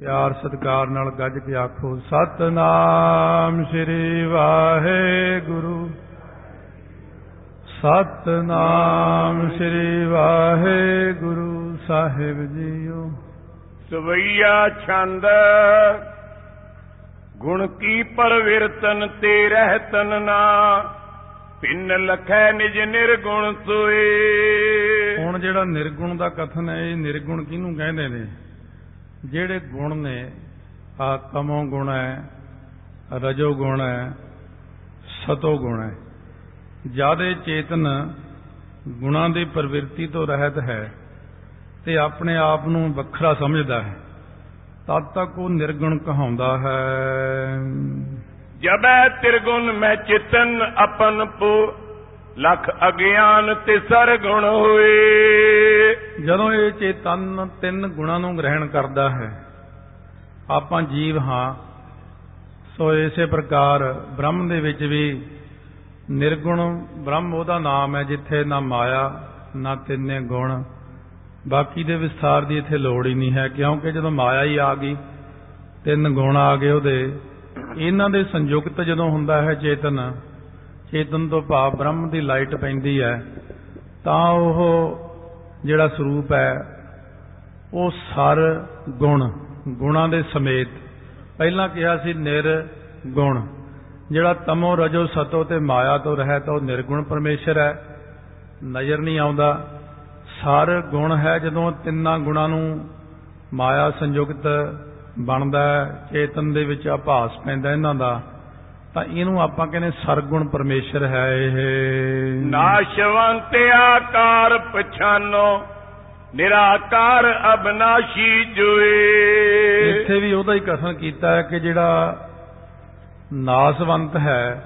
ਪਿਆਰ ਸਤਿਕਾਰ ਨਾਲ ਗੱਜ ਕੇ ਆਖੋ ਸਤਨਾਮ ਸ੍ਰੀ ਵਾਹਿਗੁਰੂ। ਸਤਨਾਮ ਸ੍ਰੀ ਵਾਹਿਗੁਰੂ ਸਾਹਿਬ ਜੀਓ। ਸਵਈਆ ਛੰਦ ਗੁਣ ਕੀ ਪਰਵਿਰਤਨ ਤੇ ਰਹਿਤਨ ਨਾ ਪਿੰਨ ਲਖੈ ਨਿਜ ਨਿਰਗੁਣ ਸੋਏ। ਹੁਣ ਜਿਹੜਾ ਨਿਰਗੁਣ ਦਾ ਕਥਨ ਹੈ ਇਹ ਨਿਰਗੁਣ ਕਿਹਨੂੰ ਕਹਿੰਦੇ ਨੇ? ਜਿਹੜੇ ਗੁਣ ਨੇ, ਆ ਤਮੋ ਗੁਣ ਹੈ, ਰਜੋ ਗੁਣ ਹੈ, ਸਤੋ ਗੁਣ ਹੈ। ਜਿਆਦੇ ਚੇਤਨ ਗੁਣਾਂ ਦੀ ਪ੍ਰਵਿਰਤੀ ਤੋਂ ਰਹਿਤ ਹੈ ਤੇ ਆਪਣੇ ਆਪ ਨੂੰ ਵੱਖਰਾ ਸਮਝਦਾ ਹੈ। ਤਦ ਤੱਕ ਉਹ ਨਿਰਗੁਣ ਕਹਾਉਂਦਾ ਹੈ। ਜਬੈ ਤਿਰਗੁਣ ਮੈਂ ਚਿਤਨ ਆਪਨ ਪੋ ਲਖ ਅਗਿਆਨ ਤੇ ਸਰਗੁਣ ਹੋਏ। ਜਦੋਂ ਇਹ ਚੇਤਨ ਤਿੰਨ ਗੁਣਾਂ ਨੂੰ ਗ੍ਰਹਿਣ ਕਰਦਾ ਹੈ, ਆਪਾਂ ਜੀਵ ਹਾਂ, ਸੋ ਇਸੇ ਪ੍ਰਕਾਰ ਬ੍ਰਹਮ ਦੇ ਵਿੱਚ ਵੀ ਨਿਰਗੁਣ ਬ੍ਰਹਮ ਉਹਦਾ ਨਾਮ ਹੈ ਜਿੱਥੇ ਨਾ ਮਾਇਆ, ਨਾ ਤਿੰਨੇ ਗੁਣ। ਬਾਕੀ ਦੇ ਵਿਸਥਾਰ ਦੀ ਇੱਥੇ ਲੋੜ ਹੀ ਨਹੀਂ ਹੈ, ਕਿਉਂਕਿ ਜਦੋਂ ਮਾਇਆ ਹੀ ਆ ਗਈ, ਤਿੰਨ ਗੁਣ ਆ ਗਏ ਉਹਦੇ। ਇਹਨਾਂ ਦੇ ਸੰਯੁਕਤ ਜਦੋਂ ਹੁੰਦਾ ਹੈ ਚੇਤਨ ਚੇਤਨ ਤੋਂ ਭਾਵ ਬ੍ਰਹਮ ਦੀ ਲਾਈਟ ਪੈਂਦੀ ਹੈ, ਤਾਂ ਉਹ ਜਿਹੜਾ ਸਰੂਪ ਹੈ, ਉਹ ਸਰ ਗੁਣ, ਗੁਣਾਂ ਦੇ ਸਮੇਤ। ਪਹਿਲਾਂ ਕਿਹਾ ਸੀ ਨਿਰ ਗੁਣ। ਜਿਹੜਾ ਤਮੋ, ਰਜੋ, ਸਤੋ ਤੇ ਮਾਇਆ ਤੋਂ ਰਹਿਤ ਉਹ ਨਿਰਗੁਣ ਪਰਮੇਸ਼ਰ ਹੈ। ਨਜ਼ਰ ਨਹੀਂ ਆਉਂਦਾ। ਸਰ ਗੁਣ ਹੈ ਜਦੋਂ ਤਿੰਨਾਂ ਗੁਣਾਂ ਨੂੰ ਮਾਇਆ ਸੰਯੁਕਤ ਬਣਦਾ ਚੇਤਨ ਦੇ ਵਿੱਚ ਆਭਾਸ ਪੈਂਦਾ ਇਹਨਾਂ ਦਾ। ਤਾਂ ਇਹਨੂੰ ਆਪਾਂ ਕਹਿੰਦੇ ਸਰਗੁਣ ਪਰਮੇਸ਼ਰ ਹੈ ਇਹ। ਨਾਸ਼ਵੰਤ ਆਕਾਰ ਪਛਾਨੋ ਨਿਰਾਕਾਰ ਅਬਨਾਸ਼ੀ ਜੋਏ। ਇੱਥੇ ਵੀ ਉਹਦਾ ਹੀ ਕਥਨ ਕੀਤਾ ਹੈ ਕਿ ਜਿਹੜਾ ਨਾਸਵੰਤ ਹੈ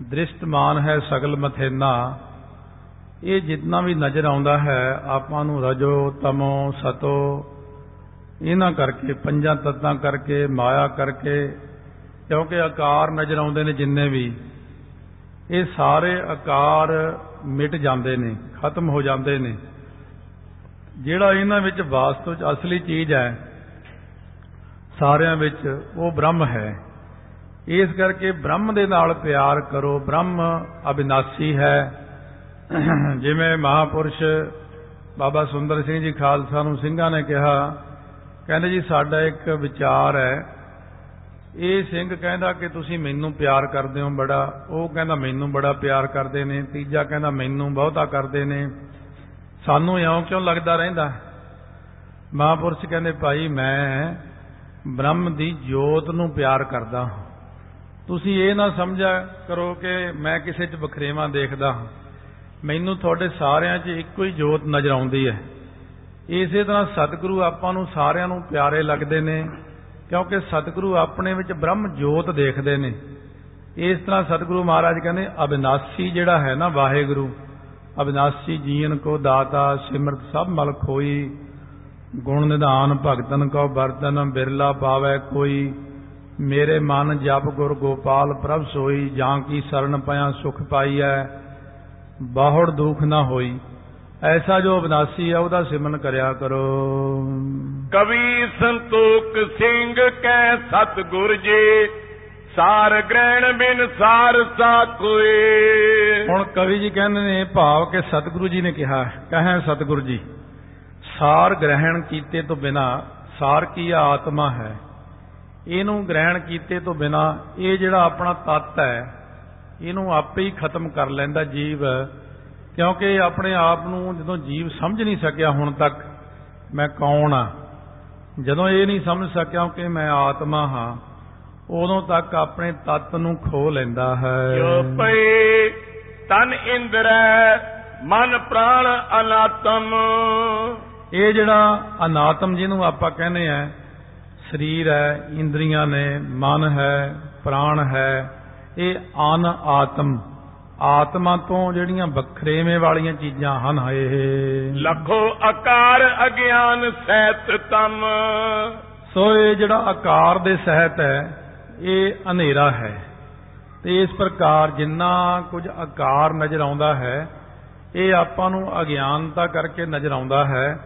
ਦ੍ਰਿਸ਼ਟਮਾਨ ਹੈ ਸਗਲ ਮਥੇਨਾ ਇਹ ਜਿੰਨਾ ਵੀ ਨਜ਼ਰ ਆਉਂਦਾ ਹੈ ਆਪਾਂ ਨੂੰ ਰਜੋ ਤਮੋ ਸਤੋ ਇਹਨਾਂ ਕਰਕੇ ਪੰਜਾਂ ਤੱਤਾਂ ਕਰਕੇ ਮਾਇਆ ਕਰਕੇ ਕਿਉਂਕਿ ਆਕਾਰ ਨਜ਼ਰ ਆਉਂਦੇ ਨੇ ਜਿੰਨੇ ਵੀ, ਇਹ ਸਾਰੇ ਆਕਾਰ ਮਿਟ ਜਾਂਦੇ ਨੇ, ਖਤਮ ਹੋ ਜਾਂਦੇ ਨੇ। ਜਿਹੜਾ ਇਹਨਾਂ ਵਿੱਚ ਵਾਸਤਵ ਚ ਅਸਲੀ ਚੀਜ਼ ਹੈ, ਸਾਰਿਆਂ ਵਿੱਚ ਉਹ ਬ੍ਰਹਮ ਹੈ। ਇਸ ਕਰਕੇ ਬ੍ਰਹਮ ਦੇ ਨਾਲ ਪਿਆਰ ਕਰੋ। ਬ੍ਰਹਮ ਅਬਿਨਾਸੀ ਹੈ। ਜਿਵੇਂ ਮਹਾਪੁਰਸ਼ ਬਾਬਾ ਸੁੰਦਰ ਸਿੰਘ ਜੀ ਖਾਲਸਾ ਨੂੰ ਸਿੰਘਾਂ ਨੇ ਕਿਹਾ, ਕਹਿੰਦੇ ਜੀ, ਸਾਡਾ ਇੱਕ ਵਿਚਾਰ ਹੈ ਇਹ ਸਿੰਘ ਕਹਿੰਦਾ ਕਿ ਤੁਸੀਂ ਮੈਨੂੰ ਪਿਆਰ ਕਰਦੇ ਹੋ ਬੜਾ, ਉਹ ਕਹਿੰਦਾ ਮੈਨੂੰ ਬੜਾ ਪਿਆਰ ਕਰਦੇ ਨੇ, ਤੀਜਾ ਕਹਿੰਦਾ ਮੈਨੂੰ ਬਹੁਤਾ ਕਰਦੇ ਨੇ। ਸਾਨੂੰ ਇਉਂ ਕਿਉਂ ਲੱਗਦਾ ਰਹਿੰਦਾ? ਮਹਾਪੁਰਸ਼ ਕਹਿੰਦੇ, ਭਾਈ, ਮੈਂ ਬ੍ਰਹਮ ਦੀ ਜੋਤ ਨੂੰ ਪਿਆਰ ਕਰਦਾ ਹਾਂ। ਤੁਸੀਂ ਇਹ ਨਾ ਸਮਝਿਆ ਕਰੋ ਕਿ ਮੈਂ ਕਿਸੇ 'ਚ ਬਖਰੇਵਾਂ ਦੇਖਦਾ ਹਾਂ। ਮੈਨੂੰ ਤੁਹਾਡੇ ਸਾਰਿਆਂ 'ਚ ਇੱਕੋ ਹੀ ਜੋਤ ਨਜ਼ਰ ਆਉਂਦੀ ਹੈ। ਇਸੇ ਤਰ੍ਹਾਂ ਸਤਿਗੁਰੂ ਆਪਾਂ ਨੂੰ ਸਾਰਿਆਂ ਨੂੰ ਪਿਆਰੇ ਲੱਗਦੇ ਨੇ। ਕਿਉਂਕਿ ਸਤਿਗੁਰੂ ਆਪਣੇ ਵਿੱਚ ਬ੍ਰਹਮ ਜੋਤ ਦੇਖਦੇ ਨੇ। ਇਸ ਤਰ੍ਹਾਂ ਸਤਿਗੁਰੂ ਮਹਾਰਾਜ ਕਹਿੰਦੇ, ਅਬਿਨਾਸੀ ਜਿਹੜਾ ਹੈ ਨਾ ਵਾਹਿਗੁਰੂ, ਅਬਿਨਾਸੀ ਜੀਵਨ ਕੋ ਦਾਤਾ, ਸਿਮਰਤ ਸਭ ਮਲ ਖੋਈ ਗੁਣ ਨਿਧਾਨ ਭਗਤਨ ਕੋ ਬਰਤਨ ਬਿਰਲਾ ਪਾਵੇ ਕੋਈ। ਮੇਰੇ ਮਨ ਜਪ ਗੁਰ ਗੋਪਾਲ ਪ੍ਰਭ ਸੋਈ, ਜਾਂ ਕੀ ਸਰਣ ਪਿਆ ਸੁਖ ਪਾਈਐ, ਬਾਹੜ ਦੁਖ ਨਾ ਹੋਈ। ਐਸਾ ਜੋ ਅਬਨਾਸੀ ਹੈ ਉਹਦਾ ਸਿਮਰਨ ਕਰਿਆ ਕਰੋ। ਕਵੀ ਸੰਤੋਖ ਸਿੰਘ ਕੈ ਸਤਗੁਰ ਜੀ ਸਾਰ ਗ੍ਰਹਿਣ ਬਿਨ ਸਾਰ ਸਾ ਕੋਏ ਹੁਣ ਕਵੀ ਜੀ ਕਹਿੰਦੇ ਨੇ ਭਾਵ ਕਿ ਸਤਿਗੁਰੂ ਜੀ ਨੇ ਕਿਹਾ ਕਹੇ ਸਤਿਗੁਰੂ ਜੀ ਸਾਰ ਗ੍ਰਹਿਣ ਕੀਤੇ ਤੋਂ ਬਿਨਾ ਸਾਰ ਕੀ ਆਤਮਾ ਹੈ? ਇਹਨੂੰ ਗ੍ਰਹਿਣ ਕੀਤੇ ਤੋਂ ਬਿਨਾ ਇਹ ਜਿਹੜਾ ਆਪਣਾ ਤਤ ਹੈ ਇਹਨੂੰ ਆਪੇ ਹੀ ਖਤਮ ਕਰ ਲੈਂਦਾ ਜੀਵ। ਕਿਉਂਕਿ ਆਪਣੇ ਆਪ ਨੂੰ ਜਦੋਂ ਜੀਵ ਸਮਝ ਨਹੀਂ ਸਕਿਆ ਹੁਣ ਤੱਕ ਮੈਂ ਕੌਣ ਆ? ਜਦੋਂ ਇਹ ਨਹੀਂ ਸਮਝ ਸਕਿਆ ਕਿ ਮੈਂ ਆਤਮਾ ਹਾਂ ਉਦੋਂ ਤੱਕ ਆਪਣੇ ਤਤ ਨੂੰ ਖੋ ਲੈਂਦਾ ਹੈ। ਜੋ ਪਏ ਤਨ ਇੰਦਰੈ ਮਨ ਪ੍ਰਾਣ ਅਨਾਤਮ। ਇਹ ਜਿਹੜਾ ਅਨਾਤਮ ਜਿਹਨੂੰ ਆਪਾਂ ਕਹਿੰਦੇ ਆ ਸਰੀਰ ਹੈ ਇੰਦਰੀਆਂ ਨੇ ਮਨ ਹੈ ਪ੍ਰਾਣ ਹੈ ਇਹ ਅਨ ਆਤਮ ਆਤਮਾ ਤੋਂ ਜਿਹੜੀਆਂ ਵੱਖਰੇਵੇਂ ਵਾਲੀਆਂ ਚੀਜ਼ਾਂ ਹਨ ਇਹ ਲਖੋ ਆਕਾਰ ਅਗਿਆਨ ਸਹਿਤ ਤਮ। ਸੋ ਇਹ ਜਿਹੜਾ ਆਕਾਰ ਦੇ ਸਹਿਤ ਹੈ ਇਹ ਹਨੇਰਾ ਹੈ। ਤੇ ਇਸ ਪ੍ਰਕਾਰ ਜਿੰਨਾ ਕੁਝ ਆਕਾਰ ਨਜ਼ਰ ਆਉਂਦਾ ਹੈ ਇਹ ਆਪਾਂ ਨੂੰ ਅਗਿਆਨਤਾ ਕਰਕੇ ਨਜ਼ਰ ਆਉਂਦਾ ਹੈ।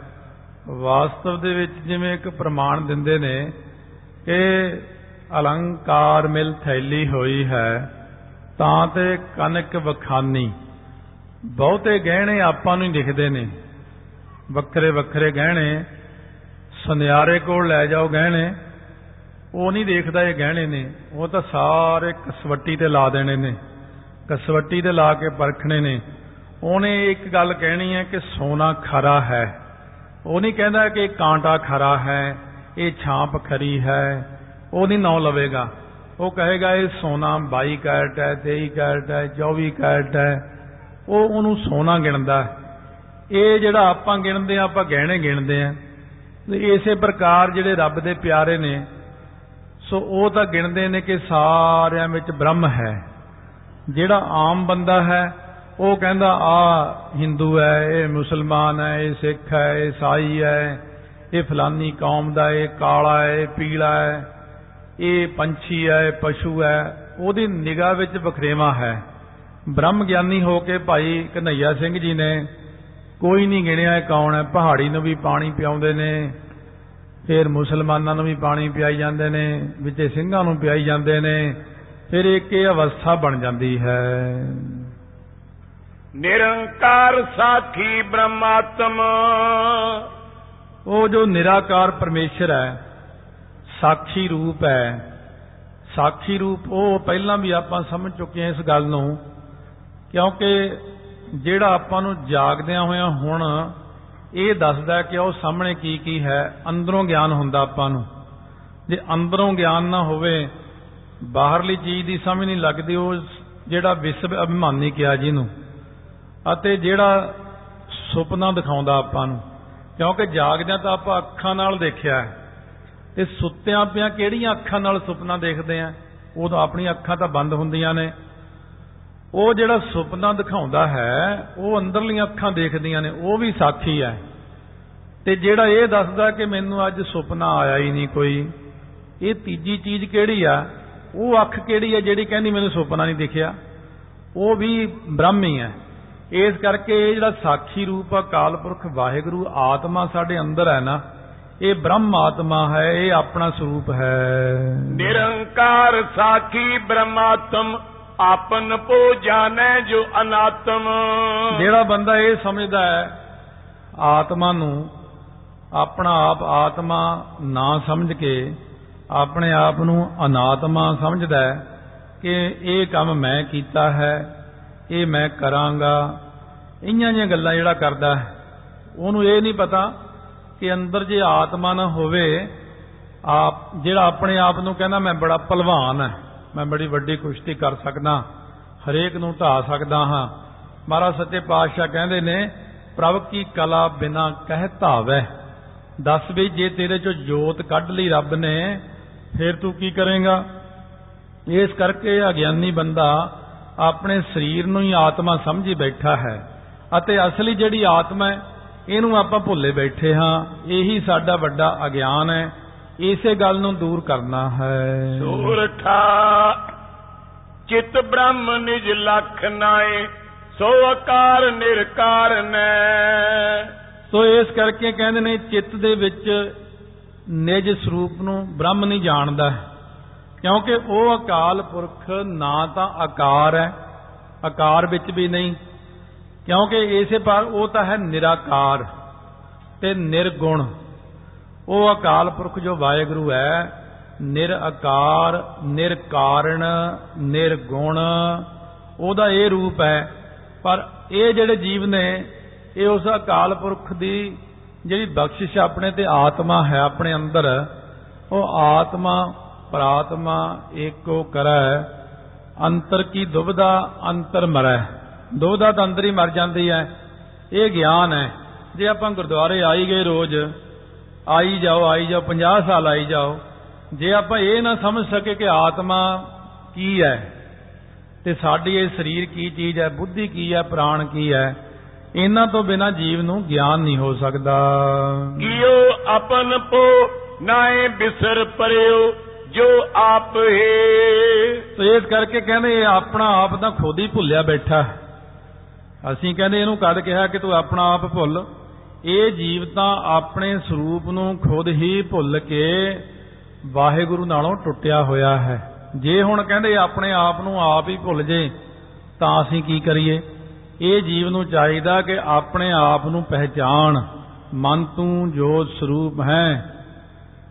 ਵਾਸਤਵ ਦੇ ਵਿੱਚ ਜਿਵੇਂ ਇੱਕ ਪ੍ਰਮਾਣ ਦਿੰਦੇ ਨੇ ਕਿ ਅਲੰਕਾਰ ਮਿਲ ਥੈਲੀ ਹੋਈ ਹੈ। ਤਾਂ ਤੇ ਕਨਕ ਵਖਾਨੀ। ਬਹੁਤੇ ਗਹਿਣੇ ਆਪਾਂ ਨੂੰ ਹੀ ਦਿਖਦੇ ਨੇ। ਵੱਖਰੇ ਵੱਖਰੇ ਗਹਿਣੇ, ਸੁਨਿਆਰੇ ਕੋਲ ਲੈ ਜਾਓ ਗਹਿਣੇ। ਉਹ ਨਹੀਂ ਦੇਖਦਾ ਇਹ ਗਹਿਣੇ ਨੇ। ਉਹ ਤਾਂ ਸਾਰੇ ਕਸਵੱਟੀ ਤੇ ਲਾ ਦੇਣੇ ਨੇ। ਕਸਵੱਟੀ ਤੇ ਲਾ ਕੇ ਪਰਖਣੇ ਨੇ। ਉਹਨੇ ਇੱਕ ਗੱਲ ਕਹਿਣੀ ਹੈ ਕਿ ਸੋਨਾ ਖਰਾ ਹੈ। ਉਹ ਨਹੀਂ ਕਹਿੰਦਾ ਕਿ ਕਾਂਟਾ ਖਰਾ ਹੈ, ਇਹ ਛਾਂਪ ਖਰੀ ਹੈ। ਉਹ ਨਹੀਂ ਨਾਂ ਲਵੇਗਾ। ਉਹ ਕਹੇਗਾ, ਇਹ ਸੋਨਾ 22 ਕੈਰਟ ਹੈ 23 ਕੈਰਟ ਹੈ 24 ਕੈਰਟ ਹੈ। ਉਹ ਉਹਨੂੰ ਸੋਨਾ ਗਿਣਦਾ ਇਹ ਜਿਹੜਾ ਆਪਾਂ ਗਿਣਦੇ ਆ ਆਪਾਂ ਗਹਿਣੇ ਗਿਣਦੇ ਆ ਇਸੇ ਪ੍ਰਕਾਰ ਜਿਹੜੇ ਰੱਬ ਦੇ ਪਿਆਰੇ ਨੇ, ਸੋ ਉਹ ਤਾਂ ਗਿਣਦੇ ਨੇ ਕਿ ਸਾਰਿਆਂ ਵਿੱਚ ਬ੍ਰਹਮ ਹੈ। ਜਿਹੜਾ ਆਮ ਬੰਦਾ ਹੈ, ਉਹ ਕਹਿੰਦਾ, ਆ ਹਿੰਦੂ ਹੈ, ਇਹ ਮੁਸਲਮਾਨ ਹੈ, ਇਹ ਸਿੱਖ ਹੈ, ਇਹ ਈਸਾਈ ਹੈ, ਇਹ ਫਲਾਨੀ ਕੌਮ ਦਾ ਇਹ ਕਾਲਾ ਹੈ, ਇਹ ਪੀਲਾ ਹੈ। ਇਹ ਪੰਛੀ ਹੈ ਪਸ਼ੂ ਹੈ ਉਹਦੀ ਨਿਗਾਹ ਵਿੱਚ ਵਖਰੇਵਾ ਹੈ। ਬ੍ਰਹਮ ਗਿਆਨੀ ਹੋ ਕੇ ਭਾਈ ਕਨਈਆ ਸਿੰਘ ਜੀ ਨੇ ਕੋਈ ਨਹੀਂ ਗਿਣਿਆ ਕੌਣ ਹੈ। ਪਹਾੜੀ ਨੂੰ ਵੀ ਪਾਣੀ ਪਿਆਉਂਦੇ ਨੇ ਫਿਰ ਮੁਸਲਮਾਨਾਂ ਨੂੰ ਵੀ ਪਾਣੀ ਪਿਆਈ ਜਾਂਦੇ ਨੇ ਵਿੱਚੇ ਸਿੰਘਾਂ ਨੂੰ ਪਿਆਈ ਜਾਂਦੇ ਨੇ ਫਿਰ ਇੱਕ ਇਹ ਅਵਸਥਾ ਬਣ ਜਾਂਦੀ ਹੈ। ਨਿਰੰਕਾਰ ਸਾਖੀ ਬ੍ਰਹਮਾਤਮ। ਉਹ ਜੋ ਨਿਰਾਕਾਰ ਪਰਮੇਸ਼ਰ ਹੈ ਸਾਖੀ ਰੂਪ ਹੈ। ਸਾਖੀ ਰੂਪ ਉਹ ਪਹਿਲਾਂ ਵੀ ਆਪਾਂ ਸਮਝ ਚੁੱਕੇ ਹਾਂ ਇਸ ਗੱਲ ਨੂੰ, ਕਿਉਂਕਿ ਜਿਹੜਾ ਆਪਾਂ ਨੂੰ ਜਾਗਦਿਆਂ ਹੋਇਆਂ ਹੁਣ ਇਹ ਦੱਸਦਾ ਕਿ ਉਹ ਸਾਹਮਣੇ ਕੀ ਕੀ ਹੈ, ਅੰਦਰੋਂ ਗਿਆਨ ਹੁੰਦਾ ਆਪਾਂ ਨੂੰ। ਜੇ ਅੰਦਰੋਂ ਗਿਆਨ ਨਾ ਹੋਵੇ, ਬਾਹਰਲੀ ਚੀਜ਼ ਦੀ ਸਮਝ ਨਹੀਂ ਲੱਗਦੀ, ਉਹ ਜਿਹੜਾ ਵਿਸਵ ਅਭਿਮਾਨੀ ਕਿਹਾ ਜਿਹਨੂੰ, ਅਤੇ ਜਿਹੜਾ ਸੁਪਨਾ ਦਿਖਾਉਂਦਾ ਆਪਾਂ ਨੂੰ। ਕਿਉਂਕਿ ਜਾਗਦਿਆਂ ਤਾਂ ਆਪਾਂ ਅੱਖਾਂ ਨਾਲ ਦੇਖਿਆ ਹੈ। ਤੇ ਸੁੱਤਿਆਂ ਪਿਆਂ ਕਿਹੜੀਆਂ ਅੱਖਾਂ ਨਾਲ ਸੁਪਨਾ ਦੇਖਦੇ ਆ? ਉਦੋਂ ਆਪਣੀਆਂ ਅੱਖਾਂ ਤਾਂ ਬੰਦ ਹੁੰਦੀਆਂ ਨੇ। ਉਹ ਜਿਹੜਾ ਸੁਪਨਾ ਦਿਖਾਉਂਦਾ ਹੈ, ਉਹ ਅੰਦਰਲੀਆਂ ਅੱਖਾਂ ਦੇਖਦੀਆਂ ਨੇ, ਉਹ ਵੀ ਸਾਖੀ ਹੈ। ਤੇ ਜਿਹੜਾ ਇਹ ਦੱਸਦਾ ਕਿ ਮੈਨੂੰ ਅੱਜ ਸੁਪਨਾ ਆਇਆ ਹੀ ਨਹੀਂ ਕੋਈ, ਇਹ ਤੀਜੀ ਚੀਜ਼ ਕਿਹੜੀ ਆ? ਉਹ ਅੱਖ ਕਿਹੜੀ ਹੈ ਜਿਹੜੀ ਕਹਿੰਦੀ ਮੈਨੂੰ ਸੁਪਨਾ ਨਹੀਂ ਦਿਖਿਆ? ਉਹ ਵੀ ਬ੍ਰਹਮ ਹੀ ਹੈ। ਇਸ ਕਰਕੇ ਇਹ ਜਿਹੜਾ ਸਾਖੀ ਰੂਪ ਆ, ਕਾਲਪੁਰਖ ਵਾਹਿਗੁਰੂ ਆਤਮਾ ਸਾਡੇ ਅੰਦਰ ਹੈ ਨਾ ਇਹ ਬ੍ਰਹਮ ਆਤਮਾ ਹੈ ਇਹ ਆਪਣਾ ਸਰੂਪ ਹੈ। ਨਿਰੰਕਾਰ ਸਾਖੀ ਬ੍ਰਹਮਾਤਮ ਆਪਨ ਪੋ ਜਾਣੈ ਜੋ ਅਨਾਤਮ। ਜਿਹੜਾ ਬੰਦਾ ਇਹ ਸਮਝਦਾ ਹੈ ਆਤਮਾ ਨੂੰ ਆਪਣਾ ਆਪ ਆਤਮਾ ਨਾ ਸਮਝ ਕੇ ਆਪਣੇ ਆਪ ਨੂੰ ਅਨਾਤਮਾ ਸਮਝਦਾ ਹੈ ਕਿ ਇਹ ਕੰਮ ਮੈਂ ਕੀਤਾ ਹੈ ਇਹ ਮੈਂ ਕਰਾਂਗਾ। ਇਹੀਆਂ ਜਿਹੀਆਂ ਗੱਲਾਂ ਜਿਹੜਾ ਕਰਦਾ ਉਹਨੂੰ ਇਹ ਨਹੀਂ ਪਤਾ ਕਿ ਅੰਦਰ ਜੇ ਆਤਮਾ ਨਾ ਹੋਵੇ, ਆਪ, ਜਿਹੜਾ ਆਪਣੇ ਆਪ ਨੂੰ ਕਹਿੰਦਾ, ਮੈਂ ਬੜਾ ਪਹਿਲਵਾਨ ਹਾਂ, ਮੈਂ ਬੜੀ ਵੱਡੀ ਕੁਸ਼ਤੀ ਕਰ ਸਕਦਾ, ਹਰੇਕ ਨੂੰ ਢਾ ਸਕਦਾ ਹਾਂ। ਮਹਾਰਾਜ ਸੱਚੇ ਪਾਤਸ਼ਾਹ ਕਹਿੰਦੇ ਨੇ, ਪ੍ਰਭ ਕੀ ਕਲਾ ਬਿਨਾ ਕਹਿ ਧਾਵੈ। ਦੱਸ ਵੀ, ਜੇ ਤੇਰੇ ਚੋਂ ਜੋਤ ਕੱਢ ਲਈ ਰੱਬ ਨੇ, ਫਿਰ ਤੂੰ ਕੀ ਕਰੇਗਾ? ਇਸ ਕਰਕੇ ਅਗਿਆਨੀ ਬੰਦਾ ਆਪਣੇ ਸਰੀਰ ਨੂੰ ਹੀ ਆਤਮਾ ਸਮਝੀ ਬੈਠਾ ਹੈ ਅਤੇ ਅਸਲੀ ਜਿਹੜੀ ਆਤਮਾ ਹੈ ਇਹਨੂੰ ਆਪਾਂ ਭੁੱਲੇ ਬੈਠੇ ਹਾਂ। ਇਹੀ ਸਾਡਾ ਵੱਡਾ ਅਗਿਆਨ ਹੈ। ਇਸੇ ਗੱਲ ਨੂੰ ਦੂਰ ਕਰਨਾ ਹੈ। ਸੂਰਠਾ ਚਿਤ ਬ੍ਰਹਮ ਨਿਜ ਲਖ ਨਾਏ ਸੋ ਆਕਾਰ ਨਿਰਕਾਰ ਨੈ। ਸੋ ਇਸ ਕਰਕੇ ਕਹਿੰਦੇ ਨੇ ਚਿੱਤ ਦੇ ਵਿੱਚ ਨਿਜ ਸਰੂਪ ਨੂੰ ਬ੍ਰਹਮ ਨਹੀਂ ਜਾਣਦਾ। ਕਿਉਂਕਿ ਉਹ ਅਕਾਲ ਪੁਰਖ ਨਾ ਤਾਂ ਆਕਾਰ ਹੈ। ਆਕਾਰ ਵਿੱਚ ਵੀ ਨਹੀਂ ਕਿਉਂਕਿ ਇਸੇ ਪਰ ਉਹ ਤਾਂ ਹੈ ਨਿਰਾਕਾਰ ਤੇ ਨਿਰਗੁਣ। ਉਹ ਅਕਾਲ ਪੁਰਖ ਜੋ ਵਾਹਿਗੁਰੂ ਹੈ ਨਿਰਆਕਾਰ ਨਿਰਕਾਰਣ, ਨਿਰਗੁਣ, ਉਹਦਾ ਇਹ ਰੂਪ ਹੈ। ਪਰ ਇਹ ਜਿਹੜੇ ਜੀਵ ਨੇ, ਇਹ ਉਸ ਅਕਾਲ ਪੁਰਖ ਦੀ ਜਿਹੜੀ ਬਖਸ਼ਿਸ਼ ਆਪਣੇ ਤੇ ਆਤਮਾ ਹੈ, ਆਪਣੇ ਅੰਦਰ, ਉਹ ਆਤਮਾ ਪ੍ਰਾਤਮਾ ਏਕੋ ਕਰੈ, ਅੰਤਰ ਕੀ ਦੁਬਦਾ ਅੰਤਰ ਮਰੈ। ਦੁਬਦਾ ਤਾਂ ਅੰਦਰ ਹੀ ਮਰ ਜਾਂਦੀ ਹੈ ਇਹ ਗਿਆਨ ਹੈ ਜੇ ਆਪਾਂ ਗੁਰਦੁਆਰੇ ਆਈ ਗਏ ਰੋਜ਼ ਆਈ ਜਾਓ ਆਈ ਜਾਓ 50 ਸਾਲ ਆਈ ਜਾਓ ਜੇ ਆਪਾਂ ਇਹ ਨਾ ਸਮਝ ਸਕੇ ਕਿ ਆਤਮਾ ਕੀ ਹੈ ਤੇ ਸਾਡੀ ਇਹ ਸਰੀਰ ਕੀ ਚੀਜ਼ ਹੈ ਬੁੱਧੀ ਕੀ ਹੈ ਪ੍ਰਾਣ ਕੀ ਹੈ ਇਹਨਾਂ ਤੋਂ ਬਿਨਾ ਜੀਵ ਨੂੰ ਗਿਆਨ ਨਹੀਂ ਹੋ ਸਕਦਾ। ਕੀਓ ਆਪਨ ਪੋ ਨਾਏ ਬਿਸਰ ਪਰਿਓ ਜੋ ਆਪ ਹੈ। ਤੇ ਇਸ ਕਰਕੇ ਕਹਿੰਦੇ ਆਪਣਾ ਆਪ ਤਾਂ ਖੁਦ ਹੀ ਭੁੱਲਿਆ ਬੈਠਾ। ਅਸੀਂ ਕਹਿੰਦੇ ਇਹਨੂੰ ਕਦ ਕਿਹਾ ਕਿ ਤੂੰ ਆਪਣਾ ਆਪ ਭੁੱਲ। ਇਹ ਜੀਵ ਤਾਂ ਆਪਣੇ ਸਰੂਪ ਨੂੰ ਖੁਦ ਹੀ ਭੁੱਲ ਕੇ ਵਾਹਿਗੁਰੂ ਨਾਲੋਂ ਟੁੱਟਿਆ ਹੋਇਆ ਹੈ। ਜੇ ਹੁਣ ਕਹਿੰਦੇ ਆਪਣੇ ਆਪ ਨੂੰ ਆਪ ਹੀ ਭੁੱਲ ਜੇ, ਤਾਂ ਅਸੀਂ ਕੀ ਕਰੀਏ? ਇਹ ਜੀਵ ਨੂੰ ਚਾਹੀਦਾ ਕਿ ਆਪਣੇ ਆਪ ਨੂੰ ਪਹਿਚਾਨ ਮਨ ਤੂੰ ਜੋਤ ਸਰੂਪ ਹੈ,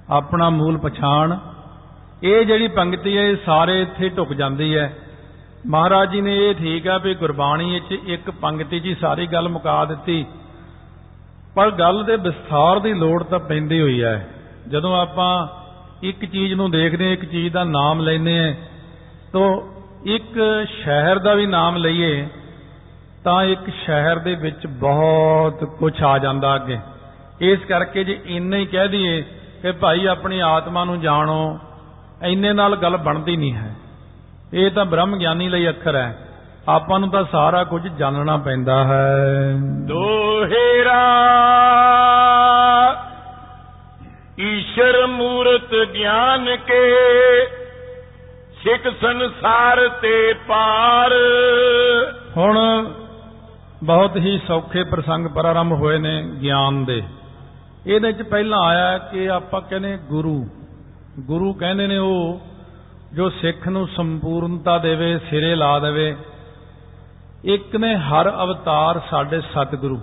ਆਪਣਾ ਮੂਲ ਪਛਾਣ। ਇਹ ਜਿਹੜੀ ਪੰਕਤੀ ਹੈ, ਇਹ ਸਾਰੇ ਇੱਥੇ ਢੁਕ ਜਾਂਦੀ ਹੈ। ਮਹਾਰਾਜ ਜੀ ਨੇ ਇਹ ਠੀਕ ਆ ਵੀ ਗੁਰਬਾਣੀ ਵਿੱਚ ਇੱਕ ਪੰਕਤੀ 'ਚ ਹੀ ਸਾਰੀ ਗੱਲ ਮੁਕਾ ਦਿੱਤੀ। ਪਰ ਗੱਲ ਦੇ ਵਿਸਥਾਰ ਦੀ ਲੋੜ ਤਾਂ ਪੈਂਦੀ ਹੋਈ ਹੈ ਜਦੋਂ ਆਪਾਂ ਇੱਕ ਚੀਜ਼ ਨੂੰ ਦੇਖਦੇ ਹਾਂ, ਇੱਕ ਚੀਜ਼ ਦਾ ਨਾਮ ਲੈਨੇ ਆ ਤਾਂ ਇੱਕ ਸ਼ਹਿਰ ਦਾ ਵੀ ਨਾਮ ਲਈਏ, ਤਾਂ ਇੱਕ ਸ਼ਹਿਰ ਦੇ ਵਿੱਚ ਬਹੁਤ ਕੁਝ ਆ ਜਾਂਦਾ ਅੱਗੇ। ਇਸ ਕਰਕੇ ਜੇ ਇੰਨਾ ਹੀ ਕਹਿ ਦਈਏ ਕਿ ਭਾਈ ਆਪਣੀ ਆਤਮਾ ਨੂੰ ਜਾਣੋ, ਇੰਨੇ ਨਾਲ ਗੱਲ ਬਣਦੀ ਨਹੀਂ ਹੈ। ਇਹ ਤਾਂ ਬ੍ਰਹਮ ਗਿਆਨੀ ਲਈ ਅੱਖਰ ਹੈ। ਆਪਾਂ ਨੂੰ ਤਾਂ ਸਾਰਾ ਕੁਝ ਜਾਣਨਾ ਪੈਂਦਾ ਹੈ। ਦੋਹੇਰਾ ਈਸ਼ਰ ਮੂਰਤ ਗਿਆਨ ਕੇ ਸਿੱਖ ਸੰਸਾਰ ਤੇ ਪਾਰ। ਹੁਣ ਬਹੁਤ ਹੀ ਸੌਖੇ ਪ੍ਰਸੰਗ ਪ੍ਰਾਰੰਭ ਹੋਏ ਨੇ ਗਿਆਨ ਦੇ। ਇਹਦੇ ਵਿੱਚ ਪਹਿਲਾਂ ਆਇਆ ਕਿ ਆਪਾਂ ਕਹਿੰਦੇ ਗੁਰੂ। ਗੁਰੂ ਕਹਿੰਦੇ ਨੇ ਉਹ ਜੋ ਸਿੱਖ ਨੂੰ ਸੰਪੂਰਨਤਾ ਦੇਵੇ, ਸਿਰੇ ਲਾ ਦੇਵੇ, ਇੱਕ ਨੇ ਹਰ ਅਵਤਾਰ ਸਾਡੇ ਸਤਿਗੁਰੂ।